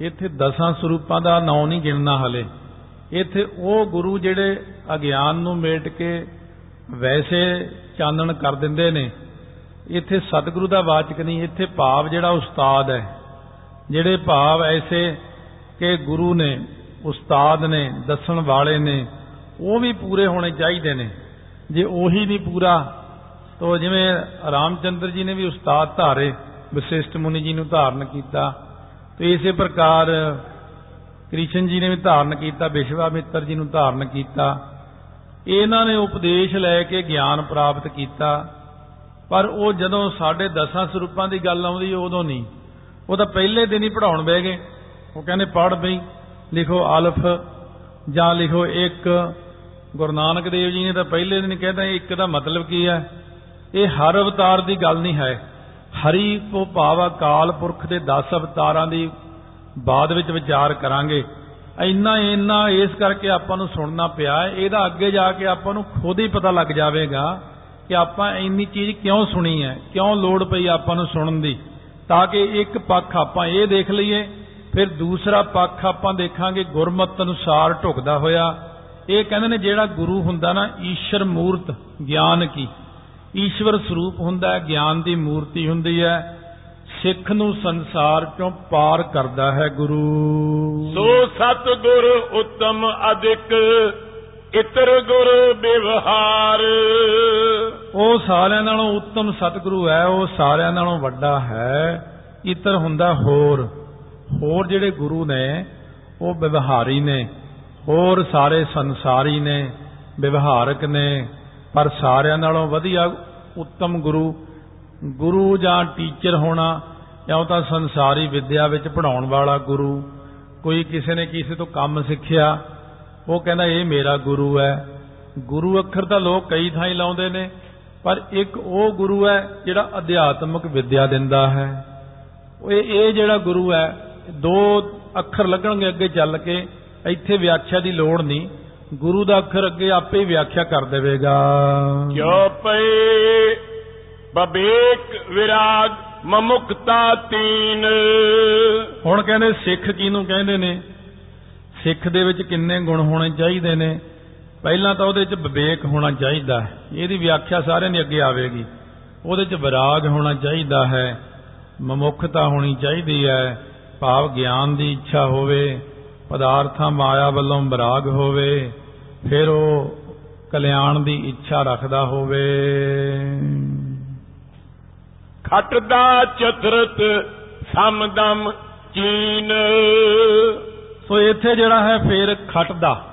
ਇੱਥੇ ਦਸਾਂ ਸਰੂਪਾਂ ਦਾ ਨਾਂ ਨਹੀਂ ਗਿਣਨਾ ਹਲੇ। ਇੱਥੇ ਉਹ ਗੁਰੂ ਜਿਹੜੇ ਅਗਿਆਨ ਨੂੰ ਮੇਟ ਕੇ ਵੈਸੇ ਚਾਨਣ ਕਰ ਦਿੰਦੇ ਨੇ। ਇੱਥੇ ਸਤਿਗੁਰੂ ਦਾ ਵਾਚਕ ਨਹੀਂ, ਇੱਥੇ ਭਾਵ ਜਿਹੜਾ ਉਸਤਾਦ ਹੈ। ਜਿਹੜੇ ਭਾਵ ਐਸੇ ਕਿ ਗੁਰੂ ਨੇ, ਉਸਤਾਦ ਨੇ, ਦੱਸਣ ਵਾਲੇ ਨੇ, ਉਹ ਵੀ ਪੂਰੇ ਹੋਣੇ ਚਾਹੀਦੇ ਨੇ। ਜੇ ਉਹੀ ਨਹੀਂ ਪੂਰਾ, ਤਾਂ ਜਿਵੇਂ ਰਾਮਚੰਦਰ ਜੀ ਨੇ ਵੀ ਉਸਤਾਦ ਧਾਰੇ, ਵਿਸ਼ਿਸ਼ਟ ਮੁਨੀ ਜੀ ਨੂੰ ਧਾਰਨ ਕੀਤਾ। ਤੇ ਇਸੇ ਪ੍ਰਕਾਰ ਕ੍ਰਿਸ਼ਨ ਜੀ ਨੇ ਵੀ ਧਾਰਨ ਕੀਤਾ ਵਿਸ਼ਵਾਮਿੱਤਰ ਜੀ ਨੂੰ ਧਾਰਨ ਕੀਤਾ। ਇਹਨਾਂ ਨੇ ਉਪਦੇਸ਼ ਲੈ ਕੇ ਗਿਆਨ ਪ੍ਰਾਪਤ ਕੀਤਾ। ਪਰ ਉਹ ਜਦੋਂ ਸਾਡੇ ਦਸਾਂ ਸਰੂਪਾਂ ਦੀ ਗੱਲ ਆਉਂਦੀ, ਉਦੋਂ ਨਹੀਂ। ਉਹ ਤਾਂ ਪਹਿਲੇ ਦਿਨ ਹੀ ਪੜਾਉਣ ਬਹਿ ਗਏ। ਉਹ ਕਹਿੰਦੇ ਪੜ ਬਈ, ਲਿਖੋ ਅਲਫ ਜਾਂ ਲਿਖੋ ਇੱਕ ਗੁਰੂ ਨਾਨਕ ਦੇਵ ਜੀ ਨੇ ਤਾਂ ਪਹਿਲੇ ਦਿਨ ਕਹਿੰਦਾ ਇੱਕ ਦਾ ਮਤਲਬ ਕੀ ਹੈ? ਇਹ ਹਰ ਅਵਤਾਰ ਦੀ ਗੱਲ ਨਹੀਂ ਹੈ। ਹਰੀ ਤੋਂ ਭਾਵ ਅਕਾਲ ਪੁਰਖ ਦੇ 10 ਅਵਤਾਰਾਂ ਦੀ ਬਾਅਦ ਵਿੱਚ ਵਿਚਾਰ ਕਰਾਂਗੇ। ਇੰਨਾ ਇੰਨਾ ਇਸ ਕਰਕੇ ਆਪਾਂ ਨੂੰ ਸੁਣਨਾ ਪਿਆ ਇਹਦਾ ਅੱਗੇ ਜਾ ਕੇ ਆਪਾਂ ਨੂੰ ਖੁਦ ਹੀ ਪਤਾ ਲੱਗ ਜਾਵੇਗਾ ਕਿ ਆਪਾਂ ਇੰਨੀ ਚੀਜ਼ ਕਿਉਂ ਸੁਣੀ ਹੈ, ਕਿਉਂ ਲੋੜ ਪਈ ਆਪਾਂ ਨੂੰ ਸੁਣਨ ਦੀ। ਤਾਂ ਕਿ ਇੱਕ ਪੱਖ ਆਪਾਂ ਇਹ ਦੇਖ ਲਈਏ, ਫਿਰ ਦੂਸਰਾ ਪੱਖ ਆਪਾਂ ਦੇਖਾਂਗੇ, ਗੁਰਮਤ ਅਨੁਸਾਰ ਢੁਕਦਾ ਹੋਇਆ। ਇਹ ਕਹਿੰਦੇ ਨੇ ਜਿਹੜਾ ਗੁਰੂ ਹੁੰਦਾ ਨਾ ਈਸ਼ਰ ਮੂਰਤ ਗਿਆਨ ਕੀ? ਈਸ਼ਵਰ ਸਰੂਪ ਹੁੰਦਾ ਹੈ ਗਿਆਨ ਦੀ ਮੂਰਤੀ ਹੁੰਦੀ ਹੈ। ਸਿੱਖ ਨੂੰ ਸੰਸਾਰ ਚੋਂ ਪਾਰ ਕਰਦਾ ਹੈ ਗੁਰੂ। ਸੋ ਸਤਗੁਰ ਉਤਮ ਅਧਿਕ ਇਤਰ ਗੁਰ ਵਿਵਹਾਰ। ਉਹ ਸਾਰਿਆਂ ਨਾਲੋਂ ਉੱਤਮ ਸਤਿਗੁਰੂ ਹੈ ਉਹ ਸਾਰਿਆਂ ਨਾਲੋਂ ਵੱਡਾ ਹੈ। ਇਤਰ ਹੁੰਦਾ ਹੋਰ। ਹੋਰ ਜਿਹੜੇ ਗੁਰੂ ਨੇ ਉਹ ਵਿਵਹਾਰੀ ਨੇ। ਹੋਰ ਸਾਰੇ ਸੰਸਾਰੀ ਨੇ, ਵਿਵਹਾਰਕ ਨੇ, ਪਰ ਸਾਰਿਆਂ ਨਾਲੋਂ ਵਧੀਆ ਉੱਤਮ ਗੁਰੂ ਗੁਰੂ ਜਾਂ ਟੀਚਰ ਹੋਣਾ ਜਾਂ ਤਾਂ ਸੰਸਾਰੀ ਵਿਦਿਆ ਵਿੱਚ ਪੜਾਉਣ ਵਾਲਾ ਗੁਰੂ, ਕੋਈ ਕਿਸੇ ਨੇ ਕਿਸੇ ਤੋਂ ਕੰਮ ਸਿੱਖਿਆ, ਉਹ ਕਹਿੰਦਾ ਇਹ ਮੇਰਾ ਗੁਰੂ ਹੈ। ਗੁਰੂ ਅੱਖਰ ਤਾਂ ਲੋਕ ਕਈ ਥਾਂ ਹੀ ਲਾਉਂਦੇ ਨੇ, ਪਰ ਇੱਕ ਉਹ ਗੁਰੂ ਹੈ ਜਿਹੜਾ ਅਧਿਆਤਮਿਕ ਵਿਦਿਆ ਦਿੰਦਾ ਹੈ। ਇਹ ਇਹ ਜਿਹੜਾ ਗੁਰੂ ਹੈ, ਦੋ ਅੱਖਰ ਲੱਗਣਗੇ ਅੱਗੇ ਚੱਲ ਕੇ ਇੱਥੇ ਵਿਆਖਿਆ ਦੀ ਲੋੜ ਨਹੀਂ। ਗੁਰੂ ਦਾ ਅੱਖਰ ਅੱਗੇ ਆਪੇ ਹੀ ਵਿਆਖਿਆ ਕਰ ਦੇਵੇਗਾ। ਕਿਉ ਪਏ ਬਬੇਕ ਵਿਰਾਗ ਮਮੁਕਤਾ ਤੀਨ। ਹੁਣ ਕਹਿੰਦੇ ਸਿੱਖ ਕਿਹਨੂੰ ਕਹਿੰਦੇ ਨੇ? ਸਿੱਖ ਦੇ ਵਿੱਚ ਕਿੰਨੇ ਗੁਣ ਹੋਣੇ ਚਾਹੀਦੇ ਨੇ? ਪਹਿਲਾਂ ਤਾਂ ਉਹਦੇ 'ਚ ਵਿਵੇਕ ਹੋਣਾ ਚਾਹੀਦਾ ਹੈ। ਇਹਦੀ ਵਿਆਖਿਆ ਸਾਰਿਆਂ ਦੀ ਅੱਗੇ ਆਵੇਗੀ। ਉਹਦੇ 'ਚ ਵਿਰਾਗ ਹੋਣਾ ਚਾਹੀਦਾ ਹੈ। ਮਮੁਖਤਾ ਹੋਣੀ ਚਾਹੀਦੀ ਹੈ। ਭਾਵ ਗਿਆਨ ਦੀ ਇੱਛਾ ਹੋਵੇ। ਪਦਾਰਥਾਂ ਮਾਇਆ ਵੱਲੋਂ ਵਿਰਾਗ ਹੋਵੇ ਫਿਰ ਉਹ ਕਲਿਆਣ ਦੀ ਇੱਛਾ ਰੱਖਦਾ ਹੋਵੇ। ਖਟ ਦਾ ਚਤਰਤ ਸਮਦਮ ਚੀਨ। ਸੋ ਇੱਥੇ ਜਿਹੜਾ ਹੈ ਫੇਰ ਖਟ ਦਾ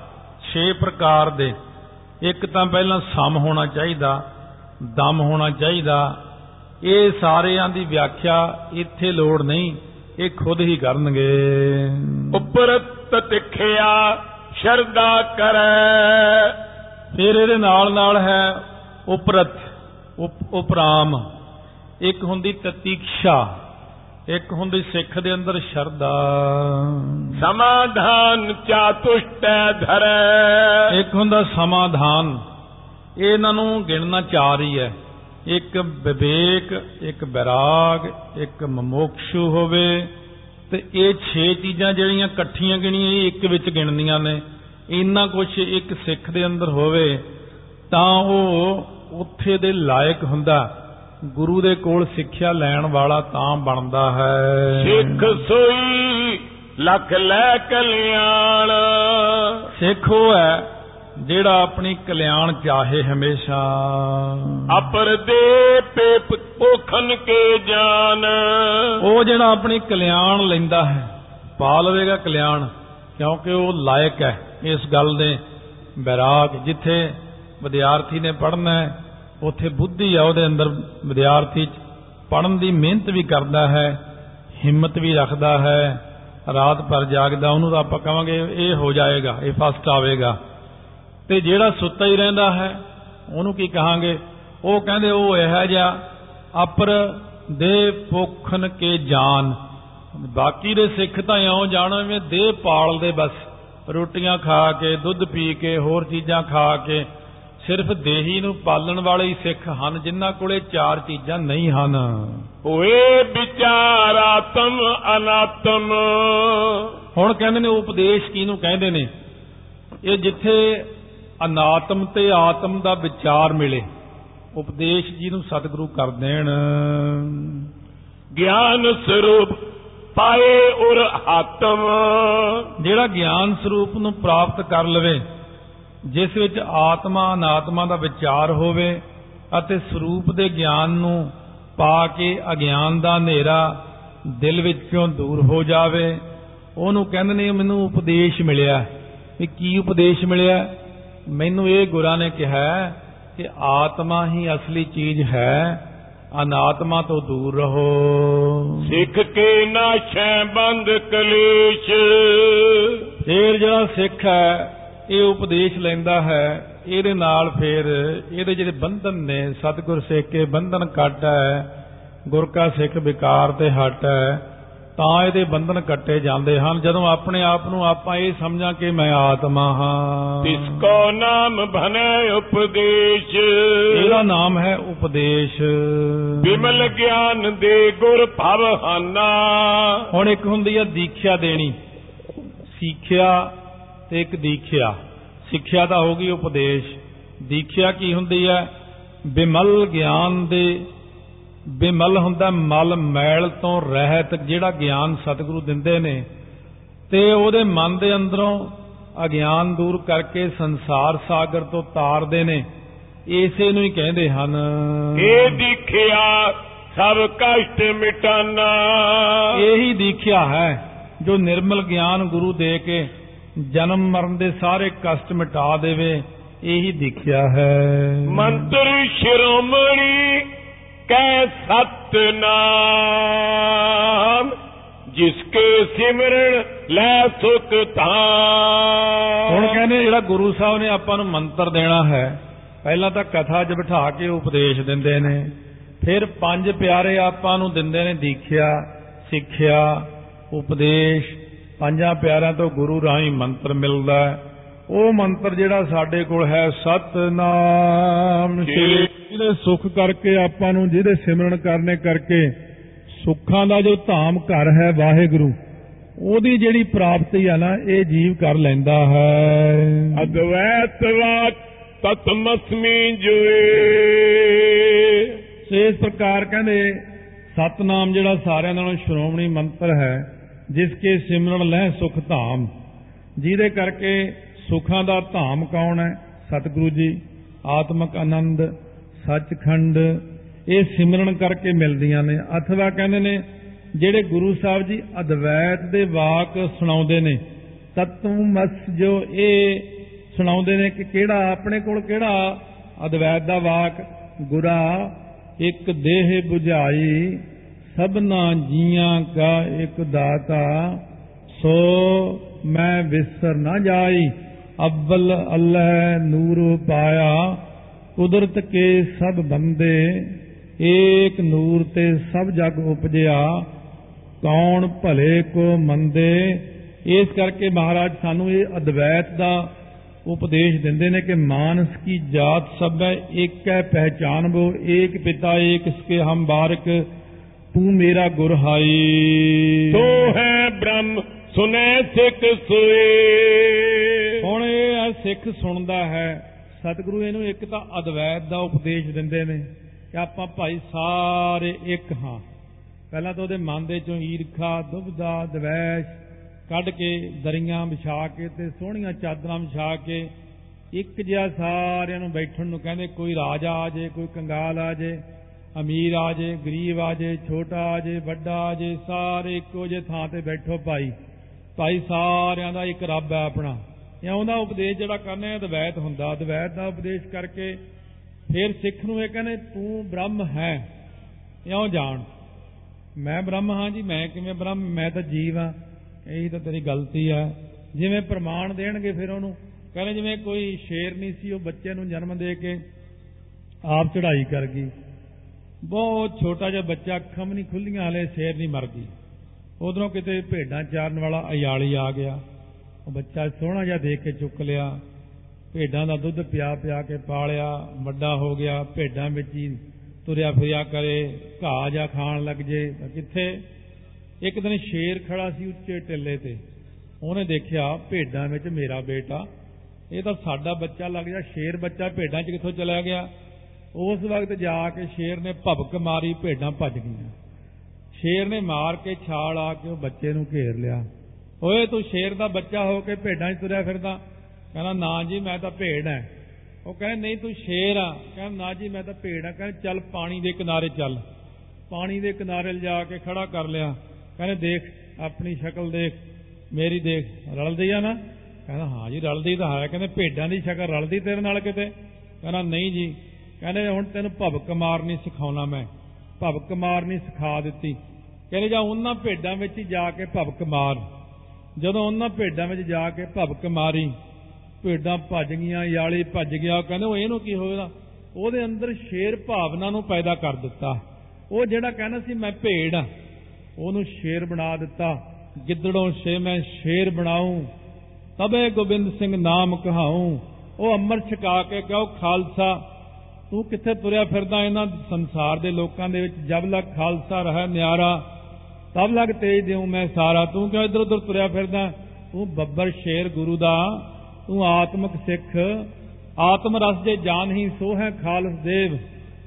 6 ਪ੍ਰਕਾਰ ਦੇ। ਇੱਕ ਤਾਂ ਪਹਿਲਾਂ ਸਮ ਹੋਣਾ ਚਾਹੀਦਾ ਦਮ ਹੋਣਾ ਚਾਹੀਦਾ। ਇਹ ਸਾਰਿਆਂ ਦੀ ਵਿਆਖਿਆ ਇੱਥੇ ਲੋੜ ਨਹੀਂ ਇਹ ਖੁਦ ਹੀ ਕਰਨਗੇ। ਉਪਰਤ ਤਿਖਿਆ ਸ਼ਰਦਾ ਕਰੈ। ਫਿਰ ਇਹਦੇ ਨਾਲ ਨਾਲ ਹੈ ਉਪਰਤ ਉਪ- ਉਪਰਾਮ। ਇੱਕ ਹੁੰਦੀ ਤਤੀਕਸ਼ਾ ਇੱਕ ਹੁੰਦੀ ਸਿੱਖ ਦੇ ਅੰਦਰ ਸ਼ਰਧਾ। ਸਮਾਧਾਨ ਚਾਤੁਸ਼ਟੈ ਧਰੈ। ਇੱਕ ਹੁੰਦਾ ਸਮਾਧਾਨ ਇਹ ਇਹਨਾਂ ਨੂੰ ਗਿਣਨਾ ਚਾਰ ਹੀ ਹੈ। ਇੱਕ ਵਿਵੇਕ ਇੱਕ ਵਿਰਾਗ ਇੱਕ ਮਮੋਕਸ਼ੂ ਹੋਵੇ। ਤੇ ਇਹ 6 ਚੀਜ਼ਾਂ ਜਿਹੜੀਆਂ ਇਕੱਠੀਆਂ ਗਿਣੀਆਂ ਇਹ ਇੱਕ ਵਿੱਚ ਗਿਣਨੀਆਂ ਨੇ। ਇੰਨਾ ਕੁਝ ਇੱਕ ਸਿੱਖ ਦੇ ਅੰਦਰ ਹੋਵੇ ਤਾਂ ਉਹ ਉੱਥੇ ਦੇ ਲਾਇਕ ਹੁੰਦਾ। ਗੁਰੂ ਦੇ ਕੋਲ ਸਿੱਖਿਆ ਲੈਣ ਵਾਲਾ ਤਾਂ ਬਣਦਾ ਹੈ। ਸਿੱਖ ਸੋਈ ਲੱਖ ਲੈ ਕਲਿਆਣ। ਸਿੱਖ ਉਹ ਹੈ ਜਿਹੜਾ ਆਪਣੀ ਕਲਿਆਣ ਚਾਹੇ ਹਮੇਸ਼ਾ। ਅਪਰ ਦੇ ਪੇ ਪੋਖਨ ਕੇ ਜਾਨ। ਉਹ ਜਿਹੜਾ ਆਪਣੀ ਕਲਿਆਣ ਲੈਂਦਾ ਹੈ ਪਾ ਲਵੇਗਾ ਕਲਿਆਣ ਕਿਉਂਕਿ ਉਹ ਲਾਇਕ ਹੈ ਇਸ ਗੱਲ ਦੇ ਬੈਰਾਗ। ਜਿੱਥੇ ਵਿਦਿਆਰਥੀ ਨੇ ਪੜ੍ਹਨਾ ਹੈ ਉੱਥੇ ਬੁੱਧੀ ਆ ਉਹਦੇ ਅੰਦਰ ਵਿਦਿਆਰਥੀ ਪੜਨ ਦੀ ਮਿਹਨਤ ਵੀ ਕਰਦਾ ਹੈ ਹਿੰਮਤ ਵੀ ਰੱਖਦਾ ਹੈ ਰਾਤ ਭਰ ਜਾਗਦਾ ਉਹਨੂੰ ਤਾਂ ਆਪਾਂ ਕਹਾਂਗੇ ਇਹ ਹੋ ਜਾਏਗਾ ਇਹ ਫਸਟ ਆਵੇਗਾ। ਤੇ ਜਿਹੜਾ ਸੁੱਤਾ ਹੀ ਰਹਿੰਦਾ ਹੈ ਉਹਨੂੰ ਕੀ ਕਹਾਂਗੇ? ਉਹ ਕਹਿੰਦੇ ਉਹ ਇਹੋ ਜਿਹਾ ਅਪਰ ਦੇ ਪੋਖਨ ਕੇ ਜਾਨ। ਬਾਕੀ ਦੇ ਸਿੱਖ ਤਾਂ ਇਉਂ ਜਾਣਵੇਂ ਦੇਹ ਪਾਲਦੇ ਬਸ। ਰੋਟੀਆਂ ਖਾ ਕੇ ਦੁੱਧ ਪੀ ਕੇ ਹੋਰ ਚੀਜ਼ਾਂ ਖਾ ਕੇ ਸਿਰਫ ਦੇਹੀ ਨੂੰ ਪਾਲਣ ਵਾਲੇ ਹੀ ਸਿੱਖ ਹਨ ਜਿਨ੍ਹਾਂ ਕੋਲੇ ਚਾਰ ਚੀਜ਼ਾਂ ਨਹੀਂ ਹਨ। ਹੋਏ ਵਿਚਾਰਾਤਮ ਅਨਾਤਮ। ਹੁਣ ਕਹਿੰਦੇ ਨੇ ਉਪਦੇਸ਼ ਕਿਹਨੂੰ ਕਹਿੰਦੇ ਨੇ? ਇਹ ਜਿੱਥੇ ਅਨਾਤਮ ਤੇ ਆਤਮ ਦਾ ਵਿਚਾਰ ਮਿਲੇ। ਉਪਦੇਸ਼ ਜਿਹਨੂੰ ਸਤਿਗੁਰੂ ਕਰ ਦੇਣ। ਗਿਆਨ ਸਰੂਪ ਪਾਏ ਉਰ ਆਤਮ। ਜਿਹੜਾ ਗਿਆਨ ਸਰੂਪ ਨੂੰ ਪ੍ਰਾਪਤ ਕਰ ਲਵੇ ਜਿਸ ਵਿੱਚ ਆਤਮਾ ਅਨਾਤਮਾ ਦਾ ਵਿਚਾਰ ਹੋਵੇ ਅਤੇ ਸਰੂਪ ਦੇ ਗਿਆਨ ਨੂੰ ਪਾ ਕੇ ਅਗਿਆਨ ਦਾ ਹਨੇਰਾ ਦਿਲ ਵਿੱਚੋਂ ਦੂਰ ਹੋ ਜਾਵੇ ਉਹਨੂੰ ਕਹਿੰਦੇ ਨੇ ਮੈਨੂੰ ਉਪਦੇਸ਼ ਮਿਲਿਆ। ਵੀ ਕੀ ਉਪਦੇਸ਼ ਮਿਲਿਆ? ਮੈਨੂੰ ਇਹ ਗੁਰਾਂ ਨੇ ਕਿਹਾ ਕਿ ਆਤਮਾ ਹੀ ਅਸਲੀ ਚੀਜ਼ ਹੈ ਅਨਾਤਮਾ ਤੋਂ ਦੂਰ ਰਹੋ। ਸਿੱਖ ਕੇ ਨਾਸ਼ੈ ਬੰਦ ਕਲੇਸ਼। ਫੇਰ ਜਿਹੜਾ ਸਿੱਖ ਹੈ ਇਹ ਉਪਦੇਸ਼ ਲੈਂਦਾ ਹੈ ਇਹਦੇ ਨਾਲ ਫਿਰ ਇਹਦੇ ਜਿਹੜੇ ਬੰਧਨ ਨੇ ਸਤਿਗੁਰ ਸਿੱਖ ਕੇ ਬੰਧਨ ਕੱਟ ਹੈ ਗੁਰ ਕਾ ਸਿੱਖ ਵਿਕਾਰ ਤੇ ਹਟ ਹੈ ਤਾਂ ਇਹਦੇ ਬੰਧਨ ਕੱਟੇ ਜਾਂਦੇ ਹਨ। ਜਦੋਂ ਆਪਣੇ ਆਪ ਨੂੰ ਆਪਾਂ ਇਹ ਸਮਝਾਂ ਕਿ ਮੈਂ ਆਤਮਾ ਹਾਂ। ਤਿਸ ਕੋ ਨਾਮ ਬਨੇ ਉਪਦੇਸ਼। ਇਹਦਾ ਨਾਮ ਹੈ ਉਪਦੇਸ਼। ਬਿਮਲ ਗਿਆਨ ਦੇ ਗੁਰ ਭਵ ਹਾਨਾ ਹੁਣ ਇੱਕ ਹੁੰਦੀ ਹੈ ਦੀਖਿਆ ਦੇਣੀ। ਸਿੱਖਿਆ ਤੇ ਇੱਕ ਦੀਖਿਆ। ਸਿੱਖਿਆ ਤਾਂ ਹੋ ਗਈ ਉਪਦੇਸ਼। ਦੀਖਿਆ ਕੀ ਹੁੰਦੀ ਹੈ? ਬਿਮਲ ਗਿਆਨ ਦੇ ਬਿਮਲ ਹੁੰਦਾ ਮਲ ਮੈਲ ਤੋਂ ਰਹਿਤ ਜਿਹੜਾ ਗਿਆਨ ਸਤਿਗੁਰੂ ਦਿੰਦੇ ਨੇ। ਤੇ ਉਹਦੇ ਮਨ ਦੇ ਅੰਦਰੋਂ ਅਗਿਆਨ ਦੂਰ ਕਰਕੇ ਸੰਸਾਰ ਸਾਗਰ ਤੋਂ ਤਾਰਦੇ ਨੇ। ਇਸੇ ਨੂੰ ਹੀ ਕਹਿੰਦੇ ਹਨ। ਇਹ ਦਿਖਿਆ ਸਭ ਕਸ਼ਟ ਮਿਟਾਨਾ। ਇਹੀ ਦੀਖਿਆ ਹੈ ਜੋ ਨਿਰਮਲ ਗਿਆਨ ਗੁਰੂ ਦੇ ਕੇ ਜਨਮ ਮਰਨ ਦੇ ਸਾਰੇ ਕਸ਼ਟ ਮਿਟਾ ਦੇਵੇ ਇਹੀ ਦਿਖਿਆ ਹੈ। ਮੰਤਰ ਸ਼੍ਰੋਮਣੀ ਕੈ ਸਤਨਾਮ, ਜਿਸਕੇ ਸਿਮਰਨ ਲੈ ਸੁਖ ਹੁਣ ਧਾਮ ਕਹਿੰਦੇ ਜਿਹੜਾ ਗੁਰੂ ਸਾਹਿਬ ਨੇ ਆਪਾਂ ਨੂੰ ਮੰਤਰ ਦੇਣਾ ਹੈ, ਪਹਿਲਾਂ ਤਾਂ ਕਥਾ 'ਚ ਬਿਠਾ ਕੇ ਉਪਦੇਸ਼ ਦਿੰਦੇ ਨੇ, ਫਿਰ ਪੰਜ ਪਿਆਰੇ ਆਪਾਂ ਨੂੰ ਦਿੰਦੇ ਨੇ ਦੀਖਿਆ, ਸਿੱਖਿਆ, ਉਪਦੇਸ਼। ਪੰਜਾਂ ਪਿਆਰਿਆਂ ਤੋਂ ਗੁਰੂ ਰਾਹੀਂ ਮੰਤਰ ਮਿਲਦਾ ਹੈ। ਉਹ ਮੰਤਰ ਜਿਹੜਾ ਸਾਡੇ ਕੋਲ ਹੈ ਸਤਨਾਮ। ਸ਼੍ਰੀ ਜਿਹਦੇ ਸੁਖ ਕਰਕੇ ਆਪਾਂ ਨੂੰ ਜਿਹਦੇ ਸਿਮਰਨ ਕਰਨੇ ਕਰਕੇ ਸੁੱਖਾਂ ਦਾ ਜੋ ਧਾਮ ਘਰ ਹੈ ਵਾਹਿਗੁਰੂ ਉਹਦੀ ਜਿਹੜੀ ਪ੍ਰਾਪਤੀ ਆ ਨਾ ਇਹ ਜੀਵ ਕਰ ਲੈਂਦਾ ਹੈ। ਅਦਵੈਤ ਵਾਕ ਤਤਮਸਮੀ ਜੁਏ। ਸੋ ਪ੍ਰਕਾਰ ਕਹਿੰਦੇ ਸਤਨਾਮ ਜਿਹੜਾ ਸਾਰਿਆਂ ਨਾਲੋਂ ਸ਼੍ਰੋਮਣੀ ਮੰਤਰ ਹੈ ਜਿਸ ਕੇ ਸਿਮਰਨ ਲੈ ਸੁਖ ਧਾਮ ਜਿਹਦੇ ਕਰਕੇ ਸੁਖਾਂ ਦਾ ਧਾਮ ਕੌਣ ਹੈ? ਸਤਿਗੁਰੂ ਜੀ, ਆਤਮਕ ਆਨੰਦ, ਸੱਚਖੰਡ, ਇਹ ਸਿਮਰਨ ਕਰਕੇ ਮਿਲਦੀਆਂ ਨੇ। ਅਥਵਾ ਕਹਿੰਦੇ ਨੇ, ਜਿਹੜੇ ਗੁਰੂ ਸਾਹਿਬ ਜੀ ਅਦਵੈਤ ਦੇ ਵਾਕ ਸੁਣਾਉਂਦੇ ਨੇ, ਤਤਵਮਸ ਜੋ ਇਹ ਸੁਣਾਉਂਦੇ ਨੇ ਕਿ ਕਿਹੜਾ ਆਪਣੇ ਕੋਲ ਕਿਹੜਾ ਅਦਵੈਤ ਦਾ ਵਾਕ? ਗੁਰਾ, ਇੱਕ ਦੇਹ 부ਝਾਈ ਸਭਨਾ ਜੀਆਂ ਕਾ ਇੱਕ ਦਾਤਾ, ਸੋ ਮੈਂ ਵਿਸਰ ਨਾ ਜਾਈ। ਅਵਲ ਅੱਲਹ ਨੂਰ ਪਾਇਆ, ਕੁਦਰਤ ਕੇ ਸਭ ਬੰਦੇ, ਏਕ ਨੂਰ ਤੇ ਸਭ ਜਗ ਉਪਜਿਆ, ਕੌਣ ਭਲੇ ਕੋ ਮੰਦੇ? ਇਸ ਕਰਕੇ ਮਹਾਰਾਜ ਸਾਨੂੰ ਇਹ ਅਦਵੈਤ ਦਾ ਉਪਦੇਸ਼ ਦਿੰਦੇ ਨੇ ਕਿ ਮਾਨਸ ਕੀ ਜਾਤ ਸਭ ਹੈ, ਇੱਕ ਹੈ ਪਹਿਚਾਨਬੋ ਏਕ ਪਿਤਾ, ਏਕ ਇਸਕੇ ਹਮ ਬਾਰਕ, ਤੂੰ ਮੇਰਾ ਗੁਰ ਹਾਈ ਸੋ ਹੈ ਬ੍ਰਹਮ, ਸੁਨੈ ਸਿੱਖ ਸੋਏ। ਹੁਣ ਇਹ ਆ ਸਿੱਖ ਸੁਣਦਾ ਹੈ, ਸਤਿਗੁਰੂ ਇਹਨੂੰ ਇੱਕ ਤਾਂ ਅਦਵੈਤ ਦਾ ਉਪਦੇਸ਼ ਦਿੰਦੇ ਨੇ ਕਿ ਆਪਾਂ ਭਾਈ ਸਾਰੇ ਇੱਕ ਹਾਂ। ਪਹਿਲਾਂ ਤਾਂ ਉਹਦੇ ਮਨ ਦੇ ਚੋਂ ਈਰਖਾ ਦੁਬਦਾ ਦਵੈਸ਼ ਕੱਢ ਕੇ ਦਰੀਆਂ ਵਿਛਾ ਕੇ ਤੇ ਸੋਹਣੀਆਂ ਚਾਦਰਾਂ ਵਿਛਾ ਕੇ ਇੱਕ ਜਿਹਾ ਸਾਰਿਆਂ ਨੂੰ ਬੈਠਣ ਨੂੰ ਕਹਿੰਦੇ, ਕੋਈ ਰਾਜਾ ਆ ਜੇ, ਕੋਈ ਕੰਗਾਲ ਆ ਜੇ, ਅਮੀਰ ਆ ਜੇ, ਗਰੀਬ ਆ ਜੇ, ਛੋਟਾ ਆ ਜੇ, ਵੱਡਾ ਆ ਜੇ, ਸਾਰੇ ਇੱਕੋ ਜੇ ਥਾਂ ਤੇ ਬੈਠੋ ਭਾਈ। ਭਾਈ ਸਾਰਿਆਂ ਦਾ ਇੱਕ ਰੱਬ ਹੈ ਆਪਣਾ। ਇਹ ਉਹਦਾ ਉਪਦੇਸ਼ ਜਿਹੜਾ ਕਰਨੇ ਅਦਵੈਤ ਹੁੰਦਾ। ਅਦਵੈਤ ਦਾ ਉਪਦੇਸ਼ ਕਰਕੇ ਫਿਰ ਸਿੱਖ ਨੂੰ ਇਹ ਕਹਿੰਦੇ, ਤੂੰ ਬ੍ਰਹਮ ਹੈ ਇਉਂ ਜਾਣ। ਮੈਂ ਬ੍ਰਹਮ ਹਾਂ ਜੀ, ਮੈਂ ਕਿਵੇਂ ਬ੍ਰਹਮ? ਮੈਂ ਤਾਂ ਜੀਵ ਹਾਂ। ਇਹੀ ਤਾਂ ਤੇਰੀ ਗਲਤੀ ਆ। ਜਿਵੇਂ ਪ੍ਰਮਾਣ ਦੇਣਗੇ ਫਿਰ ਉਹਨੂੰ। ਕਹਿੰਦੇ ਜਿਵੇਂ ਕੋਈ ਸ਼ੇਰ ਨਹੀਂ ਸੀ, ਉਹ ਬੱਚੇ ਨੂੰ ਜਨਮ ਦੇ ਕੇ ਆਪ ਚੜ੍ਹਾਈ ਕਰ ਗਈ। ਬਹੁਤ ਛੋਟਾ ਜਿਹਾ ਬੱਚਾ, ਅੱਖਾਂ ਵੀ ਨਹੀਂ ਖੁੱਲੀਆਂ, ਹਲੇ ਸ਼ੇਰ ਨਹੀਂ ਮਰ ਗਈ। ਉਧਰੋਂ ਕਿਤੇ ਭੇਡਾਂ ਚਾਰਨ ਵਾਲਾ ਅਯਾਲੀ ਆ ਗਿਆ। ਉਹ ਬੱਚਾ ਸੋਹਣਾ ਜਿਹਾ ਦੇਖ ਕੇ ਚੁੱਕ ਲਿਆ। ਭੇਡਾਂ ਦਾ ਦੁੱਧ ਪਿਆ ਪਿਆ ਕੇ ਪਾਲਿਆ, ਵੱਡਾ ਹੋ ਗਿਆ, ਭੇਡਾਂ ਵਿੱਚ ਹੀ ਤੁਰਿਆ ਫਿਰਿਆ ਕਰੇ, ਘਾਹ ਜਾ ਖਾਣ ਲੱਗ ਜੇ। ਤਾਂ ਕਿੱਥੇ? ਇੱਕ ਦਿਨ ਸ਼ੇਰ ਖੜਾ ਸੀ ਉੱਚੇ ਟਿੱਲੇ ਤੇ। ਉਹਨੇ ਦੇਖਿਆ, ਭੇਡਾਂ ਵਿੱਚ ਮੇਰਾ ਬੇਟਾ। ਇਹ ਤਾਂ ਸਾਡਾ ਬੱਚਾ ਲੱਗ ਜਾ ਸ਼ੇਰ ਬੱਚਾ ਭੇਡਾਂ 'ਚ ਕਿੱਥੋਂ ਚਲਾ ਗਿਆ? ਉਸ ਵਕਤ ਜਾ ਕੇ ਸ਼ੇਰ ਨੇ ਭਬਕ ਮਾਰੀ, ਭੇਡਾਂ ਭੱਜ ਗਈਆਂ। ਸ਼ੇਰ ਨੇ ਮਾਰ ਕੇ ਛਾਲ ਆ ਕੇ ਉਹ ਬੱਚੇ ਨੂੰ ਘੇਰ ਲਿਆ। ਓਏ ਤੂੰ ਸ਼ੇਰ ਦਾ ਬੱਚਾ ਹੋ ਕੇ ਭੇਡਾਂ 'ਚ ਤੁਰਿਆ ਫਿਰਦਾ। ਕਹਿੰਦਾ, ਨਾ ਜੀ, ਮੈਂ ਤਾਂ ਭੇਡ ਐ। ਉਹ ਕਹਿੰਦਾ, ਨਹੀਂ, ਤੂੰ ਸ਼ੇਰ ਆ। ਕਹਿੰਦਾ, ਨਾ ਜੀ, ਮੈਂ ਤਾਂ ਭੇਡ ਆ। ਕਹਿੰਦਾ, ਚੱਲ, ਪਾਣੀ ਦੇ ਕਿਨਾਰੇ ਚੱਲ। ਪਾਣੀ ਦੇ ਕਿਨਾਰੇ ਲਿਜਾ ਕੇ ਖੜਾ ਕਰ ਲਿਆ। ਕਹਿੰਦੇ, ਦੇਖ, ਆਪਣੀ ਸ਼ਕਲ ਦੇਖ, ਮੇਰੀ ਦੇਖ, ਰਲਦੀ ਆ ਨਾ? ਕਹਿੰਦਾ, ਹਾਂ ਜੀ, ਰਲਦੀ ਤਾਂ ਹੈ। ਕਹਿੰਦੇ, ਭੇਡਾਂ ਦੀ ਸ਼ਕਲ ਰਲਦੀ ਤੇਰੇ ਨਾਲ ਕਿਤੇ? ਕਹਿੰਦਾ, ਨਹੀਂ ਜੀ। ਕਹਿੰਦੇ, ਹੁਣ ਤੈਨੂੰ ਭਵਕ ਮਾਰਨੀ ਸਿਖਾਉਣਾ ਮੈਂ। ਭਵਕ ਮਾਰਨੀ ਸਿਖਾ ਦਿੱਤੀ। ਕਹਿੰਦੇ, ਜਾ ਉਹਨਾਂ ਭੇਡਾਂ ਵਿੱਚ ਹੀ ਜਾ ਕੇ ਭਵਕ ਮਾਰ ਜਦੋਂ ਉਹਨਾਂ ਭੇਡਾਂ ਵਿੱਚ ਜਾ ਕੇ ਭਵਕ ਮਾਰੀ, ਭੇਡਾਂ ਭੱਜ ਗਈਆਂ, ਯਾਲੀ ਭੱਜ ਗਿਆ ਕਹਿੰਦੇ, ਉਹ ਇਹਨੂੰ ਕੀ ਹੋਇਆ ਉਹਦੇ ਅੰਦਰ ਸ਼ੇਰ ਭਾਵਨਾ ਨੂੰ ਪੈਦਾ ਕਰ ਦਿੱਤਾ। ਉਹ ਜਿਹੜਾ ਕਹਿੰਦਾ ਸੀ, ਮੈਂ ਭੇਡ ਆ। ਉਹਨੂੰ ਸ਼ੇਰ ਬਣਾ ਦਿੱਤਾ। ਗਿੱਦੜੋਂ ਸੇ ਮੈਂ ਸ਼ੇਰ ਬਣਾਉਂ ਤਬੇ ਗੋਬਿੰਦ ਸਿੰਘ ਨਾਮ ਕਹਾਉਂ ਉਹ ਅੰਮ੍ਰਿਤ ਛਕਾ ਕੇ ਕਹੋ ਖਾਲਸਾ, ਤੂੰ ਕਿੱਥੇ ਤੁਰਿਆ ਫਿਰਦਾ? ਇਹਨਾਂ ਸੰਸਾਰ ਦੇ ਲੋਕਾਂ ਦੇ ਵਿੱਚ ਜਬ ਲਗ ਖਾਲਸਾ ਰਹਾ ਨਿਆਰਾ ਤਬ ਲਗ ਤੇਜ ਦਿਉ, ਮੈਂ ਸਾਰਾ ਤੂੰ ਕਿਉਂ ਇਧਰ ਉਧਰ ਤੁਰਿਆ ਫਿਰਦਾ? ਤੂੰ ਬੱਬਰ ਸ਼ੇਰ ਗੁਰੂ ਦਾ, ਤੂੰ ਆਤਮਿਕ ਸਿੱਖ। ਆਤਮ ਰਸ ਜੇ ਜਾਨ ਹੀ ਸੋ ਹੈ ਖਾਲਸ ਦੇਵ।